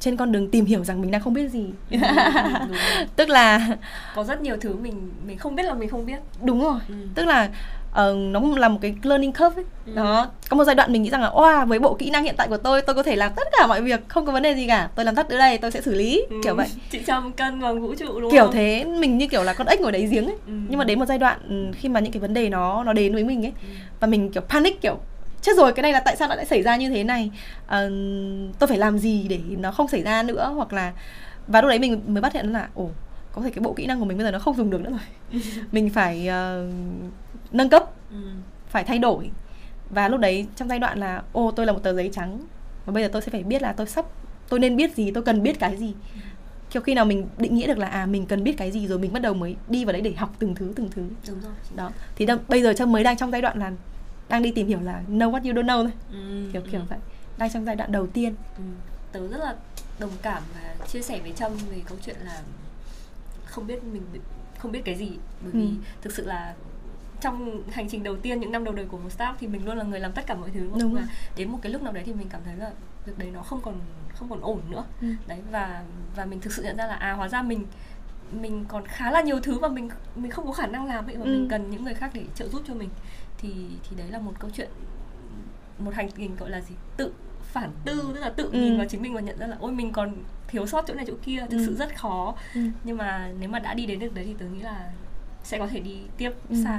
Speaker 1: trên con đường tìm hiểu rằng mình đang không biết gì ừ, tức là
Speaker 2: có rất nhiều thứ mình mình không biết là mình không biết
Speaker 1: đúng rồi ừ. tức là uh, nó là một cái learning curve ấy. Ừ. đó có một giai đoạn mình nghĩ rằng là wow với bộ kỹ năng hiện tại của tôi tôi có thể làm tất cả mọi việc không có vấn đề gì cả tôi làm tất ở đây tôi sẽ xử lý ừ. kiểu vậy
Speaker 2: chị trăm cân bằng vũ trụ đúng
Speaker 1: kiểu
Speaker 2: không?
Speaker 1: thế mình như kiểu là con ếch ngồi đáy giếng ấy ừ. nhưng mà đến một giai đoạn ừ, khi mà những cái vấn đề nó nó đến với mình ấy ừ. và mình kiểu panic kiểu chết rồi cái này là tại sao nó lại xảy ra như thế này? À, tôi phải làm gì để nó không xảy ra nữa? Hoặc là và lúc đấy mình mới phát hiện là ồ có thể cái bộ kỹ năng của mình bây giờ nó không dùng được nữa rồi. Mình phải uh, nâng cấp ừ. phải thay đổi. Và lúc đấy trong giai đoạn là ô tôi là một tờ giấy trắng và bây giờ tôi sẽ phải biết là tôi sắp tôi nên biết gì tôi cần biết cái gì. Kiểu khi nào mình định nghĩa được là à mình cần biết cái gì rồi mình bắt đầu mới đi vào đấy để học từng thứ từng thứ.
Speaker 2: Đúng rồi.
Speaker 1: Đó. Thì đâu, bây giờ trâm mới đang trong giai đoạn là đang đi tìm hiểu là know what you don't know thôi
Speaker 2: ừ,
Speaker 1: kiểu
Speaker 2: ừ.
Speaker 1: kiểu vậy đang trong giai đoạn đầu tiên
Speaker 2: Ừ. Tớ rất là đồng cảm và chia sẻ với Trâm về câu chuyện là không biết mình không biết cái gì bởi vì
Speaker 1: Ừ.
Speaker 2: thực sự là trong hành trình đầu tiên những năm đầu đời của một startup thì mình luôn là người làm tất cả mọi thứ đúng không?
Speaker 1: Đúng
Speaker 2: và
Speaker 1: rồi.
Speaker 2: đến một cái lúc nào đấy thì mình cảm thấy là việc đấy nó không còn không còn ổn nữa
Speaker 1: Ừ.
Speaker 2: đấy và và mình thực sự nhận ra là à hóa ra mình mình còn khá là nhiều thứ mà mình mình không có khả năng làm vậy và
Speaker 1: Ừ.
Speaker 2: mình cần những người khác để trợ giúp cho mình thì thì đấy là một câu chuyện một hành trình gọi là gì tự phản tư tức là tự
Speaker 1: Ừ.
Speaker 2: nhìn vào chính mình và nhận ra là ôi mình còn thiếu sót chỗ này chỗ kia thực
Speaker 1: Ừ.
Speaker 2: sự rất khó
Speaker 1: Ừ.
Speaker 2: nhưng mà nếu mà đã đi đến được đấy thì tớ nghĩ là sẽ có thể đi tiếp
Speaker 1: Ừ.
Speaker 2: xa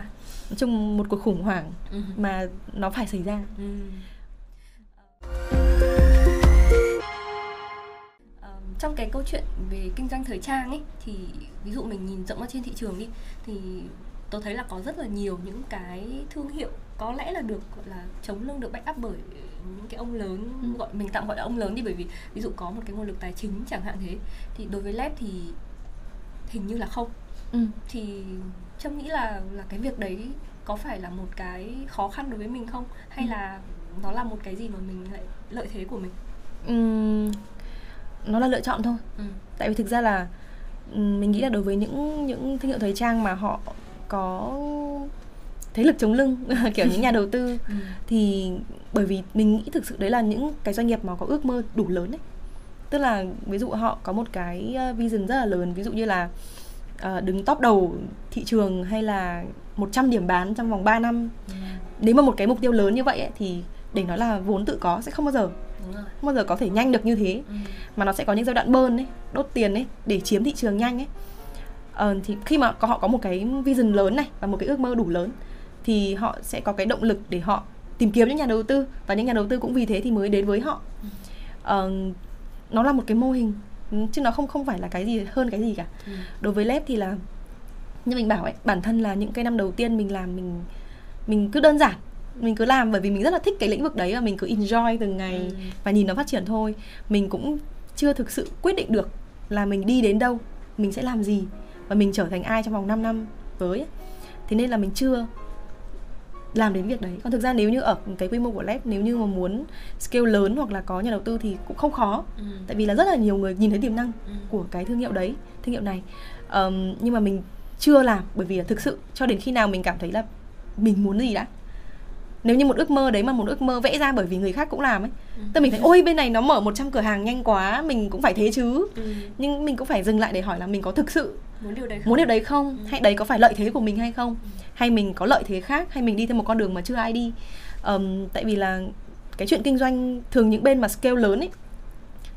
Speaker 1: nói chung một cuộc khủng hoảng
Speaker 2: ừ.
Speaker 1: mà nó phải xảy ra
Speaker 2: Ừ. Ờm, trong cái câu chuyện về kinh doanh thời trang ấy thì ví dụ mình nhìn rộng ra trên thị trường đi thì tôi thấy là có rất là nhiều những cái thương hiệu có lẽ là được gọi là chống lưng được back up bởi những cái ông lớn
Speaker 1: Ừ.
Speaker 2: gọi mình tạm gọi là ông lớn đi bởi vì ví dụ có một cái nguồn lực tài chính chẳng hạn thế thì đối với Lab thì hình như là không
Speaker 1: ừ.
Speaker 2: thì trâm nghĩ là là cái việc đấy có phải là một cái khó khăn đối với mình không hay
Speaker 1: Ừ.
Speaker 2: là nó là một cái gì mà mình lại lợi thế của mình
Speaker 1: Ừm, nó là lựa chọn thôi
Speaker 2: ừ.
Speaker 1: tại vì thực ra là ừm, mình nghĩ là đối với những những thương hiệu thời trang mà họ có thế lực chống lưng kiểu những nhà đầu tư.
Speaker 2: Ừ.
Speaker 1: thì bởi vì mình nghĩ thực sự đấy là những cái doanh nghiệp mà có ước mơ đủ lớn ấy. Tức là ví dụ họ có một cái uh, vision rất là lớn ví dụ như là uh, đứng top đầu thị trường hay là 100 điểm bán trong vòng 3 năm. Nếu mà một cái mục tiêu lớn như vậy ấy, thì để nói là vốn tự có sẽ không bao giờ
Speaker 2: đúng rồi.
Speaker 1: không bao giờ có thể nhanh được như thế.
Speaker 2: Ừ.
Speaker 1: mà nó sẽ có những giai đoạn bơn ấy đốt tiền ấy để chiếm thị trường nhanh ấy ờ, thì khi mà họ có một cái vision lớn này và một cái ước mơ đủ lớn thì họ sẽ có cái động lực để họ tìm kiếm những nhà đầu tư và những nhà đầu tư cũng vì thế thì mới đến với họ ờ, nó là một cái mô hình ừ, chứ nó không không phải là cái gì hơn cái gì cả
Speaker 2: Ừ.
Speaker 1: đối với lab thì là như mình bảo ấy bản thân là những cái năm đầu tiên mình làm mình mình cứ đơn giản mình cứ làm bởi vì mình rất là thích cái lĩnh vực đấy và mình cứ enjoy từng ngày
Speaker 2: Ừ.
Speaker 1: và nhìn nó phát triển thôi mình cũng chưa thực sự quyết định được là mình đi đến đâu mình sẽ làm gì và mình trở thành ai trong vòng 5 năm ấy. thế nên là mình chưa làm đến việc đấy còn thực ra nếu như ở cái quy mô của lab nếu như mà muốn scale lớn hoặc là có nhà đầu tư thì cũng không khó
Speaker 2: Ừ.
Speaker 1: tại vì là rất là nhiều người nhìn thấy tiềm năng
Speaker 2: Ừ.
Speaker 1: của cái thương hiệu đấy thương hiệu này Ờm, nhưng mà mình chưa làm bởi vì là thực sự cho đến khi nào mình cảm thấy là mình muốn gì đã nếu như một ước mơ đấy mà một ước mơ vẽ ra bởi vì người khác cũng làm ấy
Speaker 2: Ừ.
Speaker 1: tức mình thấy ôi bên này nó mở 100 cửa hàng nhanh quá mình cũng phải thế chứ
Speaker 2: Ừ.
Speaker 1: nhưng mình cũng phải dừng lại để hỏi là mình có thực sự
Speaker 2: muốn điều đấy không?
Speaker 1: muốn điều đấy không
Speaker 2: Ừ.
Speaker 1: hay đấy có phải lợi thế của mình hay không hay mình có lợi thế khác hay mình đi theo một con đường mà chưa ai đi Ờm, tại vì là cái chuyện kinh doanh thường những bên mà scale lớn ấy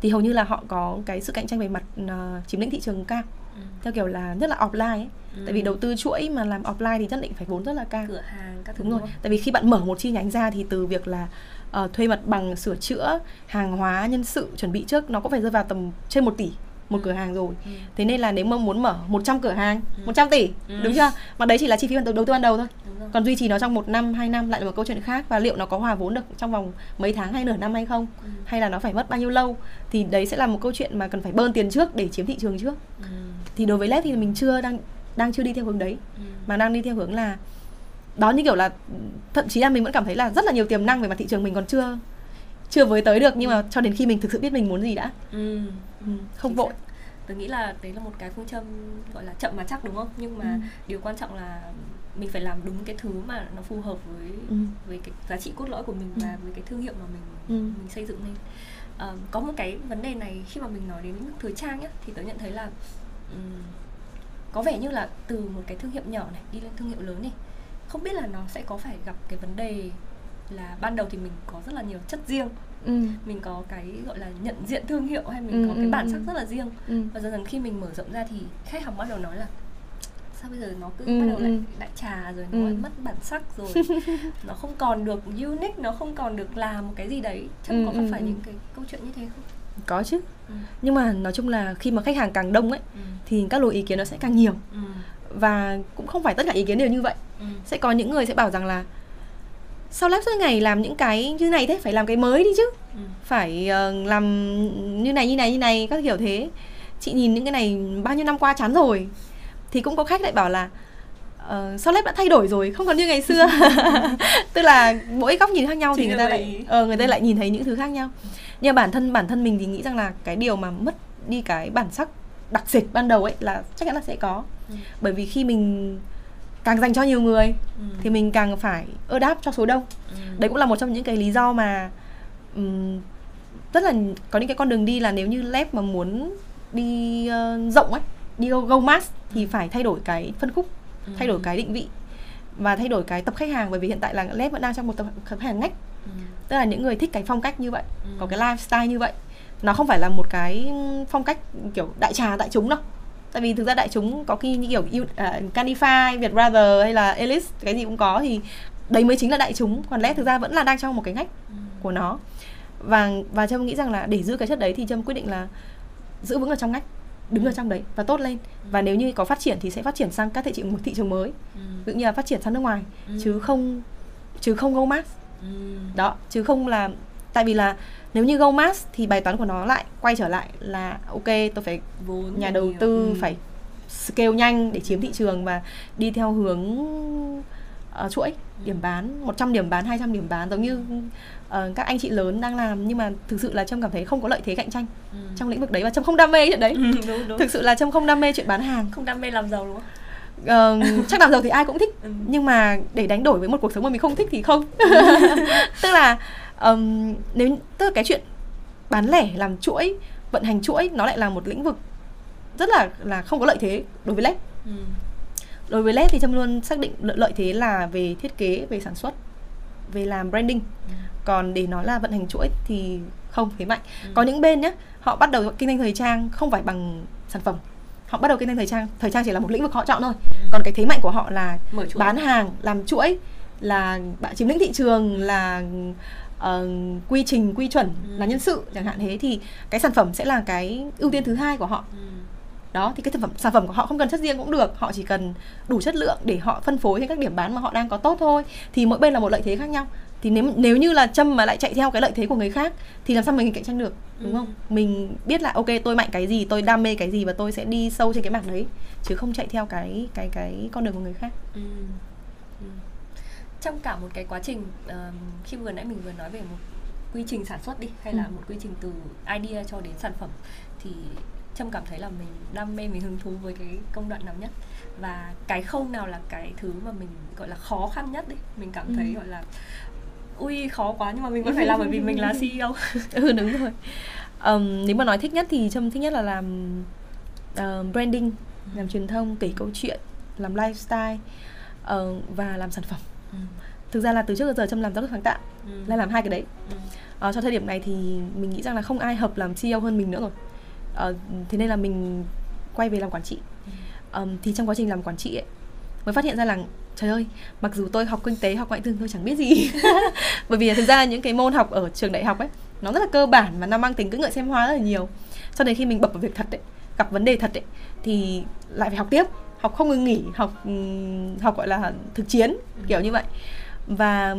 Speaker 1: thì hầu như là họ có cái sự cạnh tranh về mặt ờ, chiếm lĩnh thị trường cao
Speaker 2: Ừ.
Speaker 1: theo kiểu là nhất là offline ấy
Speaker 2: Ừ.
Speaker 1: tại vì đầu tư chuỗi mà làm offline thì nhất định phải vốn rất là cao
Speaker 2: cửa hàng các thứ
Speaker 1: đúng rồi
Speaker 2: không?
Speaker 1: tại vì khi bạn mở một chi nhánh ra thì từ việc là ờ, thuê mặt bằng sửa chữa hàng hóa nhân sự chuẩn bị trước nó cũng phải rơi vào tầm trên 1 tỷ một
Speaker 2: Ừ.
Speaker 1: cửa hàng rồi
Speaker 2: Ừ.
Speaker 1: thế nên là nếu mà muốn mở 100 cửa hàng
Speaker 2: Ừ.
Speaker 1: 100 tỷ
Speaker 2: Ừ.
Speaker 1: đúng chưa mà đấy chỉ là chi phí đầu tư ban đầu thôi
Speaker 2: Đúng
Speaker 1: còn duy trì nó trong một năm hai năm lại là một câu chuyện khác và liệu nó có hòa vốn được trong vòng mấy tháng hay nửa năm hay không
Speaker 2: Ừ.
Speaker 1: hay là nó phải mất bao nhiêu lâu thì đấy sẽ là một câu chuyện mà cần phải bơn tiền trước để chiếm thị trường trước
Speaker 2: Ừ.
Speaker 1: thì đối với led thì mình chưa đang đang chưa đi theo hướng đấy
Speaker 2: Ừ.
Speaker 1: mà đang đi theo hướng là đó như kiểu là thậm chí là mình vẫn cảm thấy là rất là nhiều tiềm năng về mặt thị trường mình còn chưa chưa với tới được nhưng mà cho đến khi mình thực sự biết mình muốn gì đã
Speaker 2: Ừ.
Speaker 1: ừ, không
Speaker 2: Chính
Speaker 1: vội
Speaker 2: xác. Tớ nghĩ là đấy là một cái phương châm gọi là chậm mà chắc đúng không? Nhưng mà
Speaker 1: Ừ.
Speaker 2: điều quan trọng là mình phải làm đúng cái thứ mà nó phù hợp với
Speaker 1: Ừ.
Speaker 2: với cái giá trị cốt lõi của mình
Speaker 1: Ừ.
Speaker 2: và với cái thương hiệu mà mình
Speaker 1: Ừ.
Speaker 2: mình xây dựng lên. Ờ, có một cái vấn đề này khi mà mình nói đến thời trang nhá thì tớ nhận thấy là ừm, có vẻ như là từ một cái thương hiệu nhỏ này đi lên thương hiệu lớn này không biết là nó sẽ có phải gặp cái vấn đề là ban đầu thì mình có rất là nhiều chất riêng
Speaker 1: ừ.
Speaker 2: mình có cái gọi là nhận diện thương hiệu hay mình
Speaker 1: Ừ,
Speaker 2: có cái
Speaker 1: ừ,
Speaker 2: bản
Speaker 1: ừ.
Speaker 2: sắc rất là riêng
Speaker 1: Ừ.
Speaker 2: và dần dần khi mình mở rộng ra thì khách hàng bắt đầu nói là sao bây giờ nó cứ
Speaker 1: Ừ,
Speaker 2: bắt đầu lại
Speaker 1: ừ.
Speaker 2: đại trà rồi nó
Speaker 1: Ừ.
Speaker 2: mất bản sắc rồi nó không còn được unique nó không còn được làm một cái gì đấy chắc
Speaker 1: Ừ,
Speaker 2: có phải
Speaker 1: ừ.
Speaker 2: những cái câu chuyện như thế không
Speaker 1: có chứ.
Speaker 2: Ừ.
Speaker 1: nhưng mà nói chung là khi mà khách hàng càng đông ấy
Speaker 2: Ừ.
Speaker 1: thì các luồng ý kiến nó sẽ càng nhiều.
Speaker 2: Ừ.
Speaker 1: và cũng không phải tất cả ý kiến đều như vậy.
Speaker 2: Ừ.
Speaker 1: sẽ có những người sẽ bảo rằng là sao lab suốt ngày làm những cái như này thế? Phải làm cái mới đi chứ.
Speaker 2: Ừ.
Speaker 1: phải ờ, làm như này như này như này các kiểu thế. Chị nhìn những cái này bao nhiêu năm qua chán rồi. Thì cũng có khách lại bảo là uh, sao lép đã thay đổi rồi? Không còn như ngày xưa. Tức là mỗi góc nhìn khác nhau Chính thì người ta lại uh, người ta lại nhìn thấy những thứ khác nhau nhưng bản thân bản thân mình thì nghĩ rằng là cái điều mà mất đi cái bản sắc đặc dịch ban đầu ấy là chắc chắn là sẽ có ừ. bởi vì khi mình càng dành cho nhiều người ừ. thì mình càng phải ơ đáp cho số đông ừ. đấy cũng là một trong những cái lý do mà um, rất là có những cái con đường đi là nếu như lép mà muốn đi uh, rộng ấy đi go, go mass thì phải thay đổi cái phân khúc ừ. thay đổi cái định vị và thay đổi cái tập khách hàng bởi vì hiện tại là lép vẫn đang trong một tập khách hàng ngách ừ. Tức là những người thích cái phong cách như vậy ừ. có cái lifestyle như vậy. Nó không phải là một cái phong cách kiểu đại trà đại chúng đâu. Tại vì thực ra đại chúng có khi như kiểu uh, Canify, Vietbrother hay là Elite cái gì cũng có thì đấy mới chính là đại chúng. Còn lẽ thực ra vẫn là đang trong một cái ngách ừ. của nó. Và và trâm nghĩ rằng là để giữ cái chất đấy thì trâm quyết định là giữ vững ở trong ngách đứng ở trong đấy và tốt lên. Và nếu như có phát triển thì sẽ phát triển sang các thị trường một thị trường mới ừ. ví dụ như là phát triển sang nước ngoài. Ừ. chứ không chứ không go mass ừ. đó chứ không là tại vì là nếu như go mass thì bài toán của nó lại quay trở lại là ok tôi phải vốn nhà đầu tư ừ. phải scale nhanh để chiếm thị trường và đi theo hướng uh, chuỗi điểm bán 100 điểm bán 200 điểm bán giống như uh, các anh chị lớn đang làm nhưng mà thực sự là trâm cảm thấy không có lợi thế cạnh tranh ừ. trong lĩnh vực đấy và trâm không đam mê chuyện đấy ừ, đúng, đúng. thực sự là trâm không đam mê chuyện bán hàng
Speaker 2: không đam mê làm giàu đúng không
Speaker 1: uh, chắc làm giàu thì ai cũng thích ừ. nhưng mà để đánh đổi với một cuộc sống mà mình không thích thì không tức là um, nếu tức là cái chuyện bán lẻ làm chuỗi vận hành chuỗi nó lại là một lĩnh vực rất là là không có lợi thế đối với led ừ. đối với led thì trâm luôn xác định lợi, lợi thế là về thiết kế về sản xuất về làm branding ừ. còn để nói là vận hành chuỗi thì không thế mạnh ừ. có những bên nhé họ bắt đầu kinh doanh thời trang không phải bằng sản phẩm họ bắt đầu kinh doanh thời trang. Thời trang chỉ là một lĩnh vực họ chọn thôi. Còn cái thế mạnh của họ là bán hàng làm chuỗi là bạn chiếm lĩnh thị trường là uh, quy trình quy chuẩn ừ. là nhân sự chẳng hạn thế thì cái sản phẩm sẽ là cái ưu tiên thứ hai của họ. Ừ. đó thì cái sản phẩm sản phẩm của họ không cần chất riêng cũng được. Họ chỉ cần đủ chất lượng để họ phân phối trên các điểm bán mà họ đang có tốt thôi. Thì mỗi bên là một lợi thế khác nhau thì nếu nếu như là trâm mà lại chạy theo cái lợi thế của người khác thì làm sao mình cạnh tranh được đúng ừ. không mình biết là ok tôi mạnh cái gì tôi đam mê cái gì và tôi sẽ đi sâu trên cái mảng đấy chứ không chạy theo cái cái cái con đường của người khác ừ.
Speaker 2: Ừ trong cả một cái quá trình uh, khi vừa nãy mình vừa nói về một quy trình sản xuất đi hay là ừ. một quy trình từ idea cho đến sản phẩm thì trâm cảm thấy là mình đam mê mình hứng thú với cái công đoạn nào nhất và cái khâu nào là cái thứ mà mình gọi là khó khăn nhất đi mình cảm thấy ừ. gọi là ui khó quá nhưng mà mình vẫn phải làm bởi vì mình là CEO
Speaker 1: ừ đúng rồi. Um, nếu mà nói thích nhất thì trâm thích nhất là làm uh, branding làm truyền thông kể câu chuyện làm lifestyle uh, và làm sản phẩm. Ừ. thực ra là từ trước đến giờ trâm làm giáo dục sáng tạo ừ. là làm hai cái đấy. Ừ. à, cho thời điểm này thì mình nghĩ rằng là không ai hợp làm CEO hơn mình nữa rồi. À, thế nên là mình quay về làm quản trị. Um, thì trong quá trình làm quản trị ấy mới phát hiện ra là trời ơi mặc dù tôi học kinh tế học ngoại thương tôi chẳng biết gì. Bởi vì thực ra những cái môn học ở trường đại học ấy nó rất là cơ bản và nó mang tính cưỡng ngợi xem hóa rất là nhiều. Cho đến khi mình bập vào việc thật ấy gặp vấn đề thật ấy thì lại phải học tiếp học không ngừng nghỉ học học gọi là thực chiến kiểu như vậy. Và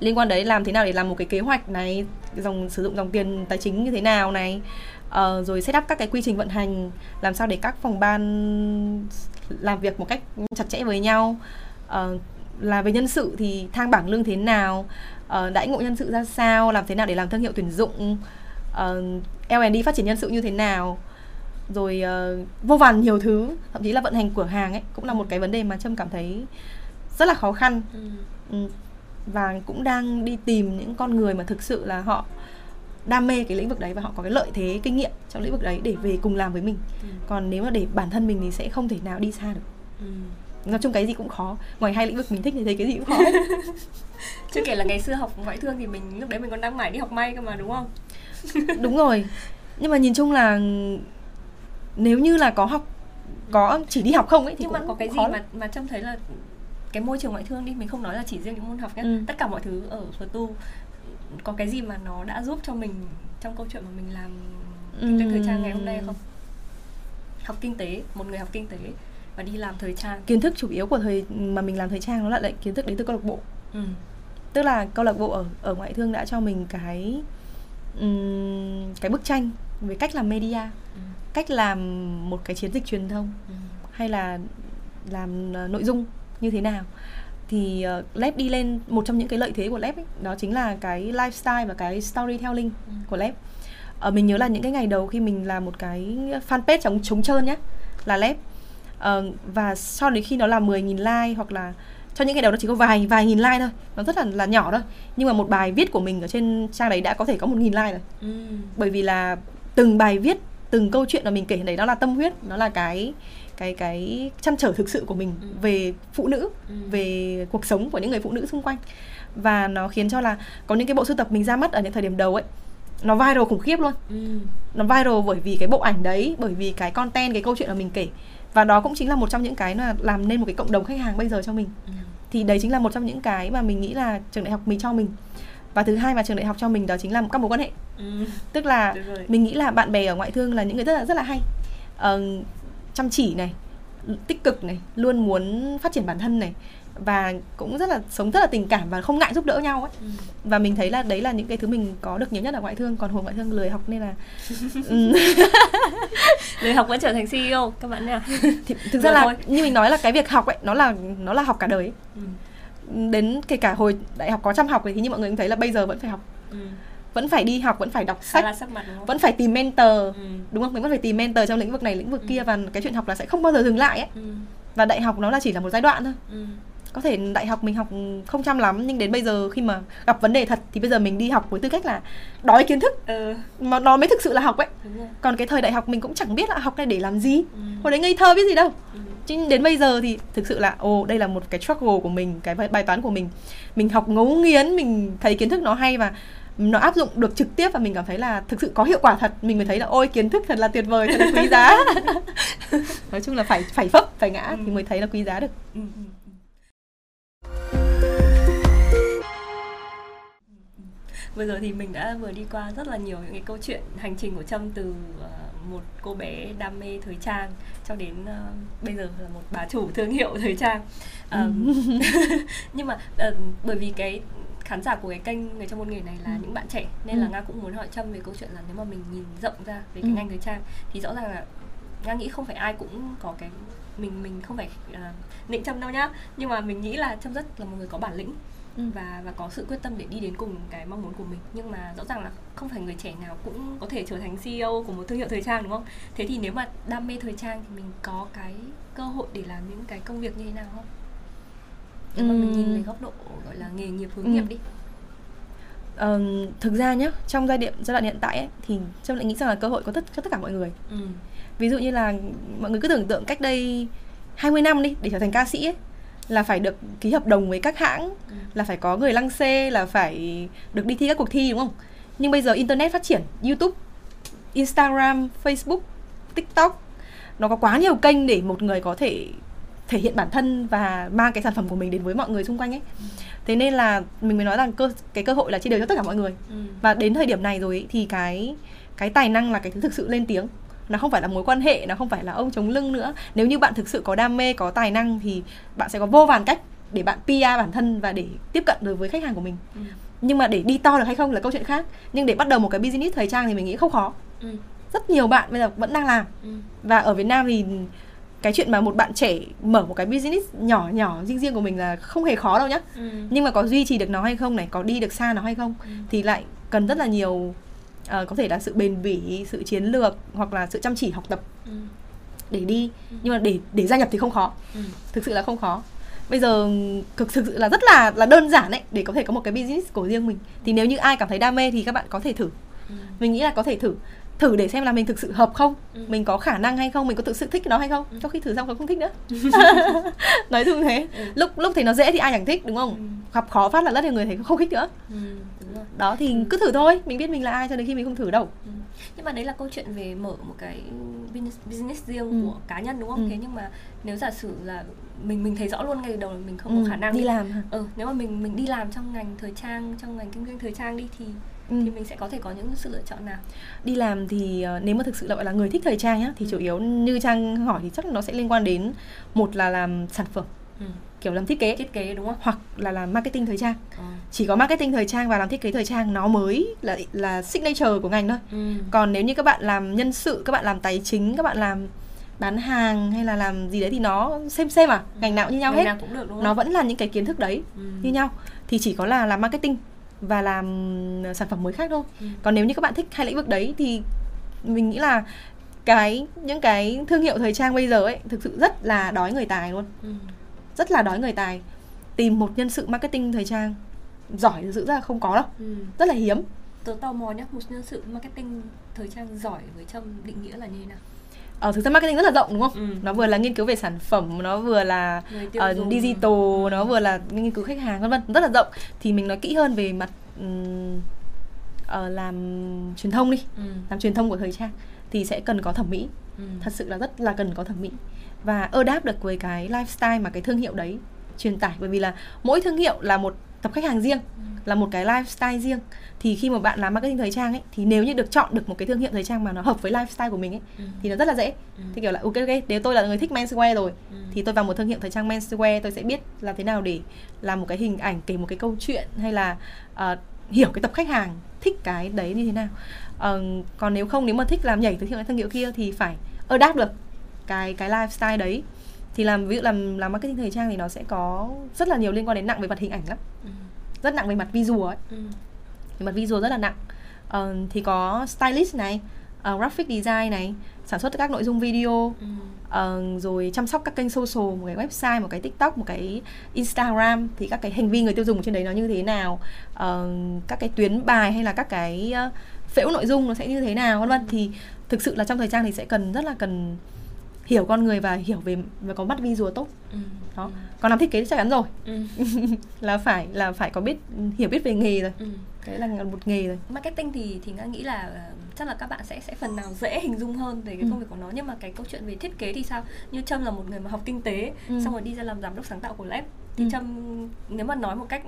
Speaker 1: liên quan đấy làm thế nào để làm một cái kế hoạch này dòng sử dụng dòng tiền tài chính như thế nào này uh, rồi set up các cái quy trình vận hành làm sao để các phòng ban làm việc một cách chặt chẽ với nhau. Uh, là về nhân sự thì thang bảng lương thế nào? Uh, đãi ngộ nhân sự ra sao? Làm thế nào để làm thương hiệu tuyển dụng? Uh, L&D phát triển nhân sự như thế nào? Rồi uh, vô vàn nhiều thứ. Thậm chí là vận hành cửa hàng ấy cũng là một cái vấn đề mà trâm cảm thấy rất là khó khăn. Ừ. Ừ. và cũng đang đi tìm những con người mà thực sự là họ đam mê cái lĩnh vực đấy và họ có cái lợi thế kinh nghiệm trong lĩnh vực đấy để về cùng làm với mình. Ừ. còn nếu mà để bản thân mình thì sẽ không thể nào đi xa được. Ừ. nói chung cái gì cũng khó. Ngoài hai lĩnh vực mình thích thì thấy cái gì cũng khó.
Speaker 2: Chưa kể là ngày xưa học ngoại thương thì mình lúc đấy mình còn đang mải đi học may cơ mà đúng không?
Speaker 1: Đúng rồi. Nhưng mà nhìn chung là nếu như là có học có chỉ đi học không ấy thì
Speaker 2: nhưng mà có cái gì mà mà trông thấy là cái môi trường ngoại thương đi mình không nói là chỉ riêng những môn học nhé ừ. tất cả mọi thứ ở phật tu có cái gì mà nó đã giúp cho mình trong câu chuyện mà mình làm kinh doanh thời trang ngày hôm nay không? Học kinh tế một người học kinh tế và đi làm thời trang.
Speaker 1: Kiến thức chủ yếu của thời mà mình làm thời trang nó là lại kiến thức đến từ câu lạc bộ. Ừ. tức là câu lạc bộ ở ở ngoại thương đã cho mình cái um, cái bức tranh về cách làm media ừ cách làm một cái chiến dịch truyền thông ừ. hay là làm uh, nội dung như thế nào thì uh, Lab đi lên một trong những cái lợi thế của Lab ấy, đó chính là cái lifestyle và cái storytelling ừ. của Lab. Ở uh, mình nhớ là những cái ngày đầu khi mình làm một cái fanpage chống chống trơn nhá, là Lab. Uh, và sau đến khi nó là 10.000 like hoặc là cho những ngày đầu nó chỉ có vài vài nghìn like thôi nó rất là là nhỏ thôi nhưng mà một bài viết của mình ở trên trang đấy đã có thể có một nghìn like rồi ừ. bởi vì là từng bài viết từng câu chuyện mà mình kể đấy nó là tâm huyết nó là cái cái cái chăn trở thực sự của mình ừ. về phụ nữ ừ. về cuộc sống của những người phụ nữ xung quanh và nó khiến cho là có những cái bộ sưu tập mình ra mắt ở những thời điểm đầu ấy nó viral khủng khiếp luôn ừ. nó viral bởi vì cái bộ ảnh đấy bởi vì cái content cái câu chuyện mà mình kể và đó cũng chính là một trong những cái là làm nên một cái cộng đồng khách hàng bây giờ cho mình ừ. thì đấy chính là một trong những cái mà mình nghĩ là trường đại học mình cho mình và thứ hai mà trường đại học cho mình đó chính là các mối quan hệ ừ. tức là mình nghĩ là bạn bè ở ngoại thương là những người rất là rất là hay uh, chăm chỉ này tích cực này luôn muốn phát triển bản thân này và cũng rất là sống rất là tình cảm và không ngại giúp đỡ nhau ấy ừ. và mình thấy là đấy là những cái thứ mình có được nhiều nhất ở ngoại thương còn hồi ngoại thương lười học nên là
Speaker 2: ừ. lười học vẫn trở thành CEO các bạn nha
Speaker 1: thì thực ra là thôi. như mình nói là cái việc học ấy nó là nó là học cả đời ấy. Ừ. đến kể cả hồi đại học có chăm học thì như mọi người cũng thấy là bây giờ vẫn phải học ừ vẫn phải đi học vẫn phải đọc sách mặt, vẫn phải tìm mentor ừ. đúng không mình vẫn phải tìm mentor trong lĩnh vực này lĩnh vực ừ. kia và cái chuyện học là sẽ không bao giờ dừng lại ấy ừ. và đại học nó là chỉ là một giai đoạn thôi ừ. có thể đại học mình học không chăm lắm nhưng đến bây giờ khi mà gặp vấn đề thật thì bây giờ mình đi học với tư cách là đói kiến thức ừ. mà nó mới thực sự là học ấy còn cái thời đại học mình cũng chẳng biết là học này để làm gì ừ. hồi đấy ngây thơ biết gì đâu ừ. chứ đến bây giờ thì thực sự là ồ đây là một cái struggle của mình cái bài toán của mình mình học ngấu nghiến mình thấy kiến thức nó hay và nó áp dụng được trực tiếp và mình cảm thấy là thực sự có hiệu quả thật mình mới thấy là ôi kiến thức thật là tuyệt vời thật là quý giá. Nói chung là phải phải vấp phải ngã ừ. thì mới thấy là quý giá được. Ừ, ừ,
Speaker 2: vừa rồi thì mình đã vừa đi qua rất là nhiều những cái câu chuyện hành trình của trâm từ uh, một cô bé đam mê thời trang cho đến uh, bây giờ là một bà chủ thương hiệu thời trang. Um, nhưng mà uh, bởi vì cái khán giả của cái kênh người trong môn nghề này là ừ. những bạn trẻ nên ừ. là nga cũng muốn hỏi trâm về câu chuyện là nếu mà mình nhìn rộng ra về cái ừ. ngành thời trang thì rõ ràng là nga nghĩ không phải ai cũng có cái mình mình không phải uh, nịnh trâm đâu nhá nhưng mà mình nghĩ là trâm rất là một người có bản lĩnh ừ. và và có sự quyết tâm để đi đến cùng cái mong muốn của mình nhưng mà rõ ràng là không phải người trẻ nào cũng có thể trở thành CEO của một thương hiệu thời trang đúng không thế thì nếu mà đam mê thời trang thì mình có cái cơ hội để làm những cái công việc như thế nào không nếu mà mình nhìn về góc độ gọi là nghề nghiệp hướng nghiệp đi.
Speaker 1: Uh, thực ra nhé trong giai đoạn giai đoạn hiện tại ấy, thì trâm lại nghĩ rằng là cơ hội có tất cho tất cả mọi người. Ừ. ví dụ như là mọi người cứ tưởng tượng cách đây 20 năm đi để trở thành ca sĩ ấy là phải được ký hợp đồng với các hãng ừ. là phải có người lăng xê là phải được đi thi các cuộc thi đúng không? Nhưng bây giờ internet phát triển youtube instagram facebook tiktok nó có quá nhiều kênh để một người có thể thể hiện bản thân và mang cái sản phẩm của mình đến với mọi người xung quanh ấy thế nên là mình mới nói rằng cơ cái cơ hội là chia đều cho tất cả mọi người ừ. và đến thời điểm này rồi ấy, thì cái cái tài năng là cái thứ thực sự lên tiếng nó không phải là mối quan hệ nó không phải là ông chống lưng nữa nếu như bạn thực sự có đam mê có tài năng thì bạn sẽ có vô vàn cách để bạn PR bản thân và để tiếp cận được với khách hàng của mình ừ. nhưng mà để đi to được hay không là câu chuyện khác nhưng để bắt đầu một cái business thời trang thì mình nghĩ không khó ừ. rất nhiều bạn bây giờ vẫn đang làm ừ. và ở Việt Nam thì cái chuyện mà một bạn trẻ mở một cái business nhỏ nhỏ riêng riêng của mình là không hề khó đâu nhá ừ. nhưng mà có duy trì được nó hay không này có đi được xa nó hay không ừ. thì lại cần rất là nhiều uh, có thể là sự bền bỉ sự chiến lược hoặc là sự chăm chỉ học tập ừ. để đi ừ. nhưng mà để để gia nhập thì không khó ừ. thực sự là không khó bây giờ thực thực sự là rất là là đơn giản đấy để có thể có một cái business của riêng mình thì nếu như ai cảm thấy đam mê thì các bạn có thể thử ừ. mình nghĩ là có thể thử thử để xem là mình thực sự hợp không ừ. mình có khả năng hay không mình có thực sự thích nó hay không ừ. cho khi thử xong còn không thích nữa nói chung thế ừ. lúc lúc thì nó dễ thì ai chẳng thích đúng không ừ. gặp khó phát là rất nhiều người thấy không thích nữa ừ. đó thì ừ. cứ thử thôi mình biết mình là ai cho đến khi mình không thử đâu ừ.
Speaker 2: nhưng mà đấy là câu chuyện về mở một cái business, business riêng ừ. của cá nhân đúng không ừ. thế nhưng mà nếu giả sử là mình mình thấy rõ luôn ngay đầu là mình không ừ. có khả năng
Speaker 1: đi làm hả?
Speaker 2: ừ nếu mà mình mình đi làm trong ngành thời trang trong ngành kinh doanh thời trang đi thì ừ. thì mình sẽ có thể có những sự lựa chọn nào
Speaker 1: đi làm thì uh, nếu mà thực sự gọi là người thích thời trang nhá thì ừ. chủ yếu như trang hỏi thì chắc nó sẽ liên quan đến một là làm sản phẩm ừ. kiểu làm thiết kế
Speaker 2: thiết kế đúng không
Speaker 1: hoặc là làm marketing thời trang ừ. chỉ có marketing thời trang và làm thiết kế thời trang nó mới là là signature của ngành thôi ừ. còn nếu như các bạn làm nhân sự các bạn làm tài chính các bạn làm bán hàng hay là làm gì đấy thì nó xem xem à ngành nào cũng như nhau
Speaker 2: Ngành
Speaker 1: hết
Speaker 2: nào cũng được đúng không?
Speaker 1: nó vẫn là những cái kiến thức đấy
Speaker 2: Ừ.
Speaker 1: như nhau thì chỉ có là làm marketing và làm sản phẩm mới khác thôi
Speaker 2: Ừ.
Speaker 1: còn nếu như các bạn thích hai lĩnh vực đấy thì mình nghĩ là cái những cái thương hiệu thời trang bây giờ ấy thực sự rất là đói người tài luôn
Speaker 2: Ừ.
Speaker 1: rất là đói người tài tìm một nhân sự marketing thời trang giỏi thực sự ra không có đâu
Speaker 2: Ừ.
Speaker 1: rất là hiếm
Speaker 2: Tớ tò mò nhá, một nhân sự marketing thời trang giỏi với Trâm định nghĩa là như thế nào?
Speaker 1: Ở thực ra marketing rất là rộng đúng không
Speaker 2: Ừ.
Speaker 1: nó vừa là nghiên cứu về sản phẩm nó vừa là ờ,
Speaker 2: dùng.
Speaker 1: digital nó vừa là nghiên cứu khách hàng vân vân rất là rộng thì mình nói kỹ hơn về mặt ừm, ờ, làm truyền thông đi
Speaker 2: Ừ.
Speaker 1: làm truyền thông của thời trang thì sẽ cần có thẩm mỹ
Speaker 2: Ừ.
Speaker 1: thật sự là rất là cần có thẩm mỹ và đáp được với cái lifestyle mà cái thương hiệu đấy truyền tải bởi vì là mỗi thương hiệu là một tập khách hàng riêng
Speaker 2: Ừ.
Speaker 1: là một cái lifestyle riêng thì khi mà bạn làm marketing thời trang ấy thì nếu như được chọn được một cái thương hiệu thời trang mà nó hợp với lifestyle của mình ấy
Speaker 2: Ừ.
Speaker 1: thì nó rất là dễ
Speaker 2: Ừ.
Speaker 1: thì kiểu là ok ok nếu tôi là người thích menswear rồi
Speaker 2: Ừ.
Speaker 1: thì tôi vào một thương hiệu thời trang menswear tôi sẽ biết làm thế nào để làm một cái hình ảnh kể một cái câu chuyện hay là ờ, hiểu cái tập khách hàng thích cái đấy như thế nào Ờ, còn nếu không nếu mà thích làm nhảy từ thương hiệu này thương hiệu kia thì phải adapt được cái cái lifestyle đấy thì làm ví dụ làm làm marketing thời trang thì nó sẽ có rất là nhiều liên quan đến nặng về mặt hình ảnh lắm
Speaker 2: Ừ.
Speaker 1: rất nặng về mặt visual ấy.
Speaker 2: Ừ.
Speaker 1: mặt visual rất là nặng. Ờ, thì có stylist này ờ, graphic design này sản xuất các nội dung video
Speaker 2: Ừ.
Speaker 1: Ờ, rồi chăm sóc các kênh social một cái website một cái tiktok một cái instagram. Thì các cái hành vi người tiêu dùng trên đấy nó như thế nào? Ờ, các cái tuyến bài hay là các cái ờ, phễu nội dung nó sẽ như thế nào vân vân. Thì thực sự là trong thời trang thì sẽ cần rất là cần hiểu con người và hiểu về và có mắt visual tốt.
Speaker 2: Ừ.
Speaker 1: đó còn làm thiết kế chắc chắn rồi
Speaker 2: Ừ.
Speaker 1: là phải là phải có biết hiểu biết về nghề rồi
Speaker 2: Ừ.
Speaker 1: đấy là một nghề rồi
Speaker 2: marketing thì thì nga nghĩ là ờ, chắc là các bạn sẽ sẽ phần nào dễ hình dung hơn về cái
Speaker 1: Ừ.
Speaker 2: công việc của nó nhưng mà cái câu chuyện về thiết kế thì sao như trâm là một người mà học kinh tế
Speaker 1: Ừ.
Speaker 2: xong rồi đi ra làm giám đốc sáng tạo của lab thì
Speaker 1: Ừ.
Speaker 2: trâm nếu mà nói một cách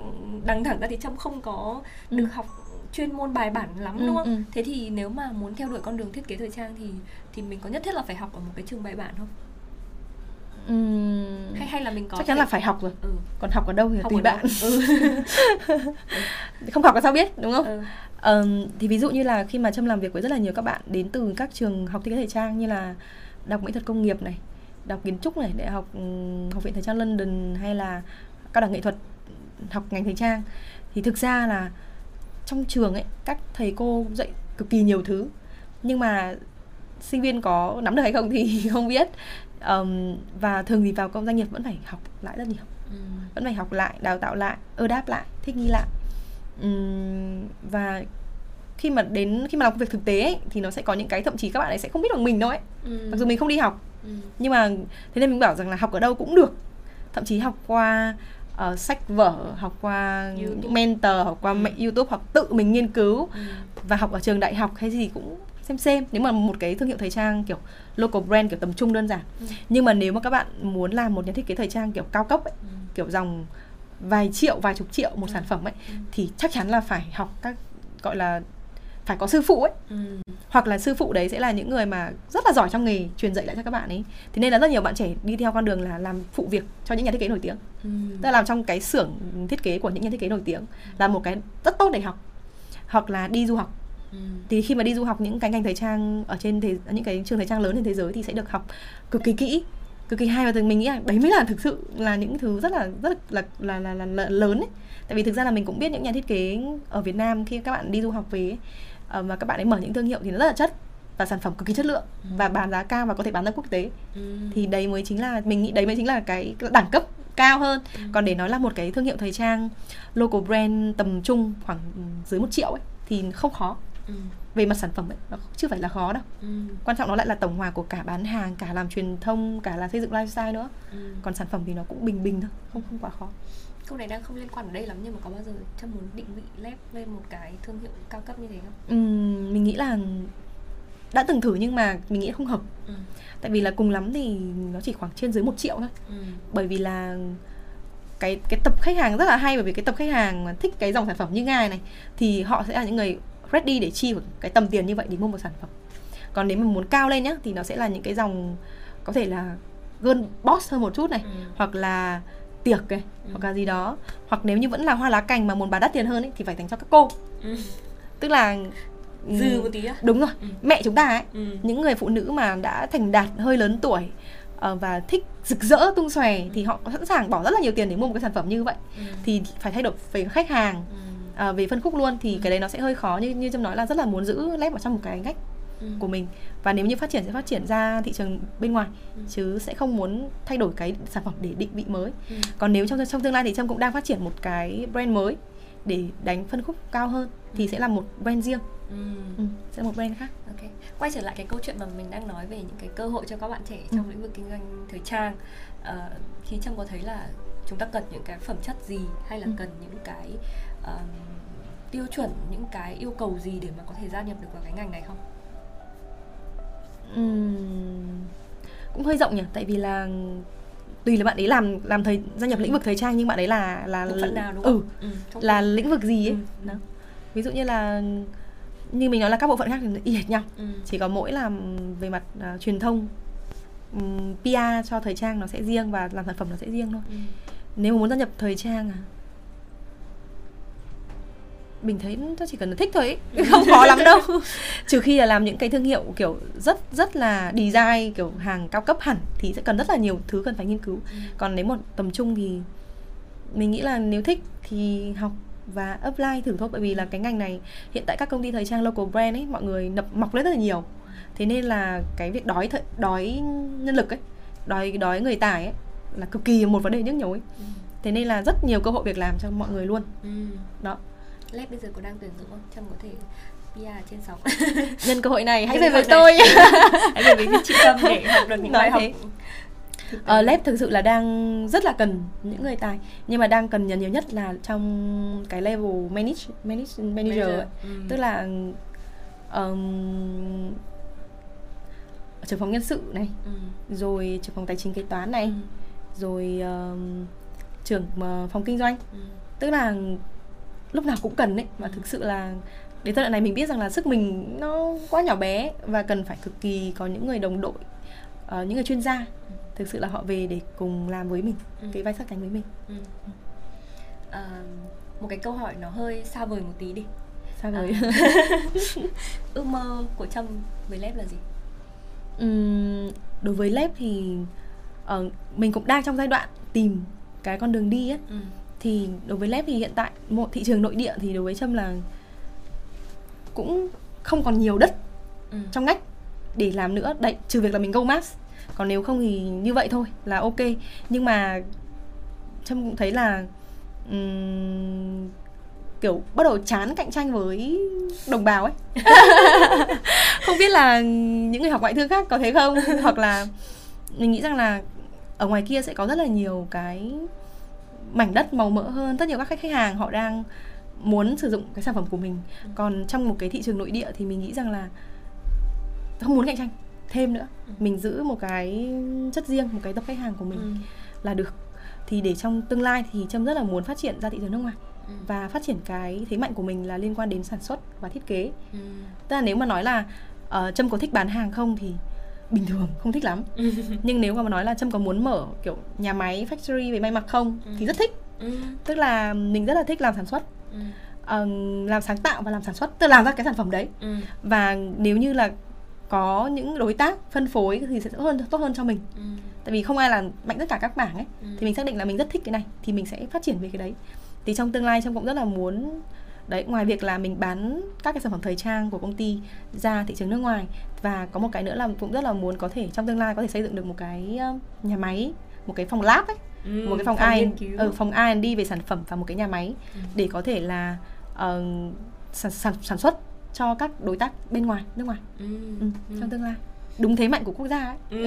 Speaker 2: đằng thẳng ra thì trâm không có
Speaker 1: Ừ.
Speaker 2: được học chuyên môn bài bản lắm
Speaker 1: Ừ,
Speaker 2: đúng không
Speaker 1: ừ.
Speaker 2: thế thì nếu mà muốn theo đuổi con đường thiết kế thời trang thì thì mình có nhất thiết là phải học ở một cái trường bài bản không Hay hay là mình có
Speaker 1: chắc chắn là phải học rồi.
Speaker 2: Ừ.
Speaker 1: còn học ở đâu thì
Speaker 2: học
Speaker 1: tùy bạn.
Speaker 2: Ừ.
Speaker 1: không học là sao biết đúng không?
Speaker 2: Ừ.
Speaker 1: Ờm, thì ví dụ như là khi mà Trâm làm việc với rất là nhiều các bạn đến từ các trường học thiết kế thời trang như là Đại học Mỹ thuật công nghiệp này, Đại học kiến trúc này, Đại học Học viện thời trang London hay là cao đẳng nghệ thuật học ngành thời trang. Thì thực ra là trong trường ấy các thầy cô dạy cực kỳ nhiều thứ. Nhưng mà sinh viên có nắm được hay không thì không biết Ờm, và thường thì vào công doanh nghiệp vẫn phải học lại rất nhiều
Speaker 2: Ừ.
Speaker 1: vẫn phải học lại đào tạo lại ơ đáp lại thích nghi lại Ừm, và khi mà đến khi mà làm công việc thực tế ấy, thì nó sẽ có những cái thậm chí các bạn ấy sẽ không biết bằng mình đâu ấy
Speaker 2: Ừ.
Speaker 1: mặc dù mình không đi học
Speaker 2: Ừ.
Speaker 1: nhưng mà thế nên mình bảo rằng là học ở đâu cũng được thậm chí học qua ờ, sách vở học qua
Speaker 2: YouTube.
Speaker 1: mentor học qua
Speaker 2: Ừ.
Speaker 1: youtube học tự mình nghiên cứu
Speaker 2: Ừ.
Speaker 1: và học ở trường đại học hay gì cũng xem xem nếu mà một cái thương hiệu thời trang kiểu local brand kiểu tầm trung đơn giản
Speaker 2: Ừ.
Speaker 1: nhưng mà nếu mà các bạn muốn làm một nhà thiết kế thời trang kiểu cao cấp ấy
Speaker 2: Ừ.
Speaker 1: kiểu dòng vài triệu vài chục triệu một
Speaker 2: Ừ.
Speaker 1: sản phẩm ấy
Speaker 2: Ừ.
Speaker 1: thì chắc chắn là phải học các gọi là phải có sư phụ ấy
Speaker 2: Ừ.
Speaker 1: hoặc là sư phụ đấy sẽ là những người mà rất là giỏi trong nghề truyền dạy lại cho các bạn ấy thế nên là rất nhiều bạn trẻ đi theo con đường là làm phụ việc cho những nhà thiết kế nổi tiếng
Speaker 2: Ừ.
Speaker 1: tức là làm trong cái xưởng thiết kế của những nhà thiết kế nổi tiếng là một cái rất tốt để học hoặc là đi du học
Speaker 2: Ừ.
Speaker 1: thì khi mà đi du học những cái ngành thời trang ở trên thế những cái trường thời trang lớn trên thế giới thì sẽ được học cực kỳ kỹ cực kỳ hay và mình nghĩ là đấy mới là thực sự là những thứ rất là rất là là là, là, là lớn ấy tại vì thực ra là mình cũng biết những nhà thiết kế ở Việt Nam khi các bạn đi du học về ấy, ờ, và các bạn ấy mở những thương hiệu thì nó rất là chất và sản phẩm cực kỳ chất lượng và bán giá cao và có thể bán ra quốc tế
Speaker 2: Ừ.
Speaker 1: thì đấy mới chính là mình nghĩ đấy mới chính là cái đẳng cấp cao hơn
Speaker 2: Ừ.
Speaker 1: còn để nói là một cái thương hiệu thời trang local brand tầm trung khoảng dưới một triệu ấy thì không khó
Speaker 2: Ừ.
Speaker 1: về mặt sản phẩm ấy nó chưa phải là khó đâu
Speaker 2: Ừ.
Speaker 1: quan trọng nó lại là tổng hòa của cả bán hàng cả làm truyền thông cả là xây dựng lifestyle nữa
Speaker 2: Ừ.
Speaker 1: còn sản phẩm thì nó cũng bình bình thôi không không quá khó
Speaker 2: câu này đang không liên quan ở đây lắm nhưng mà có bao giờ Trâm muốn định vị lab lên một cái thương hiệu cao cấp như thế không?
Speaker 1: Ừm, mình nghĩ là đã từng thử nhưng mà mình nghĩ không hợp
Speaker 2: Ừ.
Speaker 1: tại vì là cùng lắm thì nó chỉ khoảng trên dưới một triệu thôi
Speaker 2: Ừ.
Speaker 1: bởi vì là cái cái tập khách hàng rất là hay bởi vì cái tập khách hàng mà thích cái dòng sản phẩm như ngài này thì họ sẽ là những người ready để chi một cái tầm tiền như vậy để mua một sản phẩm còn nếu mà muốn cao lên nhá thì nó sẽ là những cái dòng có thể là girl boss hơn một chút này
Speaker 2: Ừ.
Speaker 1: hoặc là tiệc này
Speaker 2: Ừ.
Speaker 1: hoặc là gì đó hoặc nếu như vẫn là hoa lá cành mà muốn bán đắt tiền hơn ấy, thì phải dành cho các cô
Speaker 2: Ừ.
Speaker 1: tức là
Speaker 2: dư một tí á
Speaker 1: đúng rồi ừ. mẹ chúng ta ấy ừ. những người phụ nữ mà đã thành đạt hơi lớn tuổi uh, và thích rực rỡ tung xòe ừ. thì họ sẵn sàng bỏ rất là nhiều tiền để mua một cái sản phẩm như vậy ừ. thì phải thay đổi về khách hàng ừ. Uh, về phân khúc luôn thì ừ. cái đấy nó sẽ hơi khó như như trâm nói là rất là muốn giữ lép ở trong một cái ngách ừ. của mình và nếu như phát triển sẽ phát triển ra thị trường bên ngoài ừ. chứ sẽ không muốn thay đổi cái sản phẩm để định vị mới ừ. còn nếu trong trong tương lai thì trâm cũng đang phát triển một cái brand mới để đánh phân khúc cao hơn thì ừ. sẽ là một brand riêng ừ. Ừ, sẽ một brand khác
Speaker 2: ok quay trở lại cái câu chuyện mà mình đang nói về những cái cơ hội cho các bạn trẻ trong ừ. lĩnh vực kinh doanh thời trang uh, thì trâm có thấy là chúng ta cần những cái phẩm chất gì hay là ừ. cần những cái uh, tiêu chuẩn những cái yêu cầu gì để mà có thể gia nhập được vào cái ngành này không
Speaker 1: uhm, cũng hơi rộng nhỉ tại vì là tùy là bạn ấy làm làm thời gia nhập lĩnh vực thời trang nhưng bạn ấy là là
Speaker 2: Bộ phận nào đúng không?
Speaker 1: Ừ, ừ là lĩnh vực gì ấy. Ừ. Đó. Ví dụ như là như mình nói là các bộ phận khác thì y hệt nhau. Ừ. Chỉ có mỗi là về mặt uh, truyền thông um, PR cho thời trang nó sẽ riêng và làm sản phẩm nó sẽ riêng thôi. Ừ. Nếu mà muốn gia nhập thời trang à mình thấy nó chỉ cần thích thôi ấy. không khó lắm đâu trừ khi là làm những cái thương hiệu kiểu rất rất là design kiểu hàng cao cấp hẳn thì sẽ cần rất là nhiều thứ cần phải nghiên cứu ừ. còn nếu một tầm trung thì mình nghĩ là nếu thích thì học và apply thử thôi bởi vì là cái ngành này hiện tại các công ty thời trang local brand ấy mọi người nập mọc lên rất là nhiều thế nên là cái việc đói th- đói nhân lực ấy đói đói người tài ấy là cực kỳ một vấn đề nhức nhối ừ. thế nên là rất nhiều cơ hội việc làm cho mọi người luôn ừ. đó
Speaker 2: Lab bây giờ có đang tuyển dụng không? Trâm có thể PR trên sóng
Speaker 1: Nhân cơ hội này hãy về với tôi
Speaker 2: Hãy về với chị Trâm để học được những bài học
Speaker 1: Ờ, Lab thực sự là đang rất là cần những người tài nhưng mà đang cần nhiều nhiều nhất là trong cái level manage manage manager, manager. Ấy. Ừ. tức là um, trưởng phòng nhân sự này ừ. rồi trưởng phòng tài chính kế toán này ừ. rồi um, trưởng uh, phòng kinh doanh ừ. tức là lúc nào cũng cần đấy và thực sự là đến giai đoạn này mình biết rằng là sức mình nó quá nhỏ bé và cần phải cực kỳ có những người đồng đội uh, những người chuyên gia thực sự là họ về để cùng làm với mình ừ. cái vai sát cánh với mình. Ừ.
Speaker 2: à, một cái câu hỏi nó hơi xa vời một tí đi.
Speaker 1: Xa vời.
Speaker 2: À, ước mơ của trâm với lép là gì?
Speaker 1: Uhm, đối với lép thì uh, mình cũng đang trong giai đoạn tìm cái con đường đi ấy. Ừ thì đối với lép thì hiện tại một thị trường nội địa thì đối với trâm là cũng không còn nhiều đất ừ. trong ngách để làm nữa. Đấy trừ việc là mình go mass. Còn nếu không thì như vậy thôi là ok. Nhưng mà trâm cũng thấy là um, kiểu bắt đầu chán cạnh tranh với đồng bào ấy. Không biết là những người học ngoại thương khác có thấy không? Hoặc là mình nghĩ rằng là ở ngoài kia sẽ có rất là nhiều cái mảnh đất màu mỡ hơn rất nhiều các khách hàng họ đang muốn sử dụng cái sản phẩm của mình ừ. còn trong một cái thị trường nội địa thì mình nghĩ rằng là không muốn cạnh tranh thêm nữa ừ. mình giữ một cái chất riêng một cái tập khách hàng của mình ừ. là được thì để trong tương lai thì trâm rất là muốn phát triển ra thị trường nước ngoài ừ. và phát triển cái thế mạnh của mình là liên quan đến sản xuất và thiết kế ừ. tức là nếu mà nói là uh, trâm có thích bán hàng không thì bình thường không thích lắm nhưng nếu mà nói là trâm có muốn mở kiểu nhà máy factory về may mặc không ừ. thì rất thích ừ. tức là mình rất là thích làm sản xuất ừ. uh, làm sáng tạo và làm sản xuất tức là làm ra cái sản phẩm đấy ừ. và nếu như là có những đối tác phân phối thì sẽ tốt hơn tốt hơn cho mình ừ. tại vì không ai là mạnh tất cả các bảng ấy ừ. thì mình xác định là mình rất thích cái này thì mình sẽ phát triển về cái đấy thì trong tương lai trâm cũng rất là muốn đấy ngoài việc là mình bán các cái sản phẩm thời trang của công ty ra thị trường nước ngoài và có một cái nữa là cũng rất là muốn có thể trong tương lai có thể xây dựng được một cái nhà máy một cái phòng lab ấy ừ, một cái phòng, phòng I ở ừ, phòng R&D về sản phẩm và một cái nhà máy ừ. để có thể là uh, sản, sản sản xuất cho các đối tác bên ngoài nước ngoài ừ, ừ, ừ. trong tương lai đúng thế mạnh của quốc gia ấy ừ.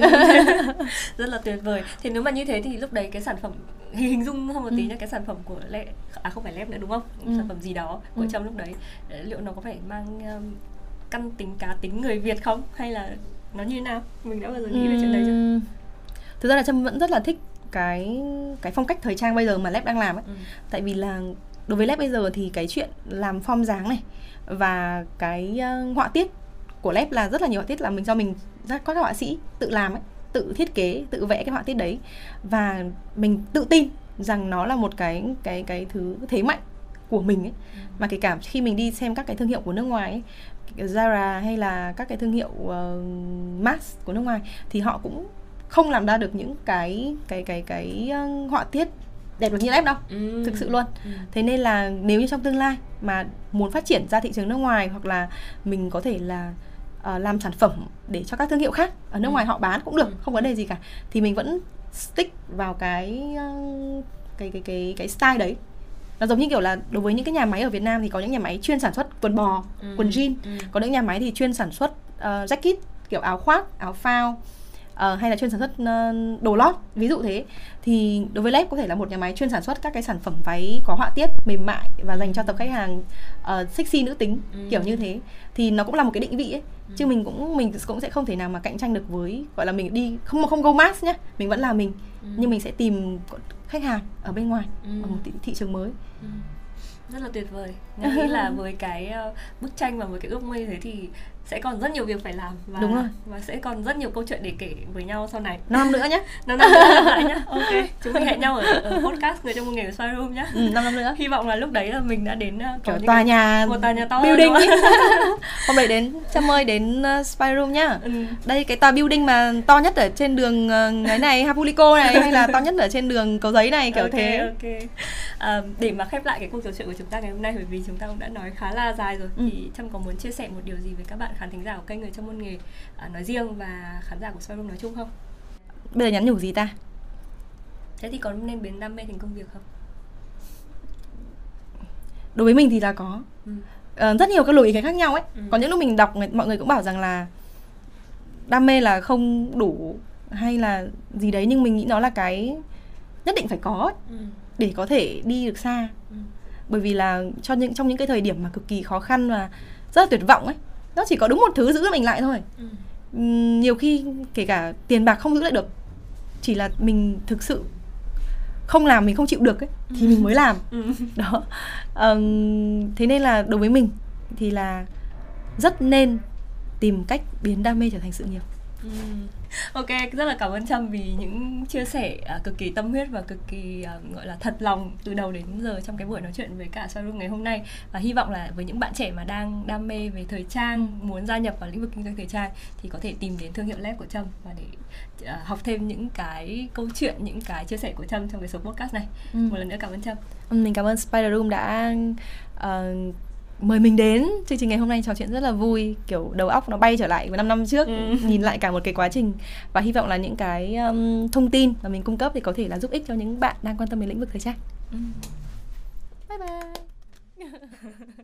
Speaker 2: rất là tuyệt vời thì nếu mà như thế thì lúc đấy cái sản phẩm hình dung hơn một tí ừ. cái sản phẩm của lệ à không phải lép nữa đúng không ừ. sản phẩm gì đó của ừ. trong lúc đấy liệu nó có phải mang um, căn tính cá tính người việt không hay là nó như thế nào mình đã bao giờ nghĩ ừ. về chuyện đấy chưa
Speaker 1: thực ra là trâm vẫn rất là thích cái cái phong cách thời trang bây giờ mà lép đang làm ấy ừ. tại vì là đối với lép bây giờ thì cái chuyện làm form dáng này và cái uh, họa tiết của lép là rất là nhiều họa tiết là mình do mình các các họa sĩ tự làm ấy tự thiết kế tự vẽ cái họa tiết đấy và mình tự tin rằng nó là một cái cái cái thứ thế mạnh của mình ấy mà kể cả khi mình đi xem các cái thương hiệu của nước ngoài ấy, Zara hay là các cái thương hiệu uh, mass của nước ngoài thì họ cũng không làm ra được những cái cái cái cái uh, họa tiết đẹp được như em đâu ừ. thực sự luôn ừ. thế nên là nếu như trong tương lai mà muốn phát triển ra thị trường nước ngoài hoặc là mình có thể là uh, làm sản phẩm để cho các thương hiệu khác ở nước ừ. ngoài họ bán cũng được ừ. không vấn đề gì cả thì mình vẫn stick vào cái uh, cái cái cái cái style đấy nó giống như kiểu là đối với những cái nhà máy ở Việt Nam thì có những nhà máy chuyên sản xuất quần bò, ừ. quần jean, ừ. có những nhà máy thì chuyên sản xuất uh, jacket kiểu áo khoác, áo phao uh, hay là chuyên sản xuất uh, đồ lót ví dụ thế thì đối với Lep có thể là một nhà máy chuyên sản xuất các cái sản phẩm váy có họa tiết mềm mại và dành cho tập khách hàng uh, sexy nữ tính ừ. kiểu như thế thì nó cũng là một cái định vị ấy ừ. chứ mình cũng mình cũng sẽ không thể nào mà cạnh tranh được với gọi là mình đi không không go mass nhá mình vẫn là mình ừ. nhưng mình sẽ tìm khách hàng ở bên ngoài ừ. ở một thị, thị trường mới ừ
Speaker 2: rất là tuyệt vời nghĩ là với cái uh, bức tranh và với cái ước mơ như thế thì sẽ còn rất nhiều việc phải làm và
Speaker 1: đúng rồi.
Speaker 2: và sẽ còn rất nhiều câu chuyện để kể với nhau sau này.
Speaker 1: Năm nữa nhé
Speaker 2: năm năm nữa lại nhá. Ok. Chúng mình hẹn nhau ở, ở podcast người trong một nghề Spy Room nhá.
Speaker 1: Ừ, năm năm nữa.
Speaker 2: Hy vọng là lúc đấy là mình đã đến uh,
Speaker 1: có tòa nhà
Speaker 2: một tòa nhà to
Speaker 1: building hôm đấy đến chăm ơi đến uh, Spy Room nhá. Ừ. đây cái tòa building mà to nhất ở trên đường cái này Hapulico này hay là to nhất ở trên đường cầu giấy này kiểu
Speaker 2: okay,
Speaker 1: thế.
Speaker 2: ok. À, để mà khép lại cái cuộc trò chuyện của chúng ta ngày hôm nay bởi vì chúng ta cũng đã nói khá là dài rồi ừ. thì trâm có muốn chia sẻ một điều gì với các bạn khán thính giả của kênh người trong môn nghề à, nói riêng và khán giả của Soi nói chung không
Speaker 1: bây giờ nhắn nhủ gì ta
Speaker 2: thế thì có nên biến đam mê thành công việc không
Speaker 1: đối với mình thì là có ừ. à, rất nhiều các luồng ý kiến khác nhau ấy ừ. có những lúc mình đọc mọi người cũng bảo rằng là đam mê là không đủ hay là gì đấy nhưng mình nghĩ nó là cái nhất định phải có ấy. Ừ để có thể đi được xa ừ. bởi vì là cho những trong những cái thời điểm mà cực kỳ khó khăn và rất là tuyệt vọng ấy nó chỉ có đúng một thứ giữ mình lại thôi ừ. nhiều khi kể cả tiền bạc không giữ lại được chỉ là mình thực sự không làm mình không chịu được ấy thì ừ. mình mới làm ừ. đó um, thế nên là đối với mình thì là rất nên tìm cách biến đam mê trở thành sự nghiệp
Speaker 2: ừ ok rất là cảm ơn trâm vì những chia sẻ uh, cực kỳ tâm huyết và cực kỳ uh, gọi là thật lòng từ đầu đến giờ trong cái buổi nói chuyện với cả showroom ngày hôm nay. Và hy vọng là với những bạn trẻ mà đang đam mê về thời trang muốn gia nhập vào lĩnh vực kinh doanh thời trang thì có thể tìm đến thương hiệu lab của trâm và để uh, học thêm những cái câu chuyện những cái chia sẻ của trâm trong cái số podcast này. Ừ. một lần nữa cảm ơn trâm.
Speaker 1: Mình cảm ơn Spider Room đã uh, mời mình đến. Chương trình ngày hôm nay trò chuyện rất là vui kiểu đầu óc nó bay trở lại. Với năm năm trước ừ. nhìn lại cả một cái quá trình. Và hy vọng là những cái um, thông tin mà mình cung cấp thì có thể là giúp ích cho những bạn đang quan tâm đến lĩnh vực thời trang. Ừ. bye bye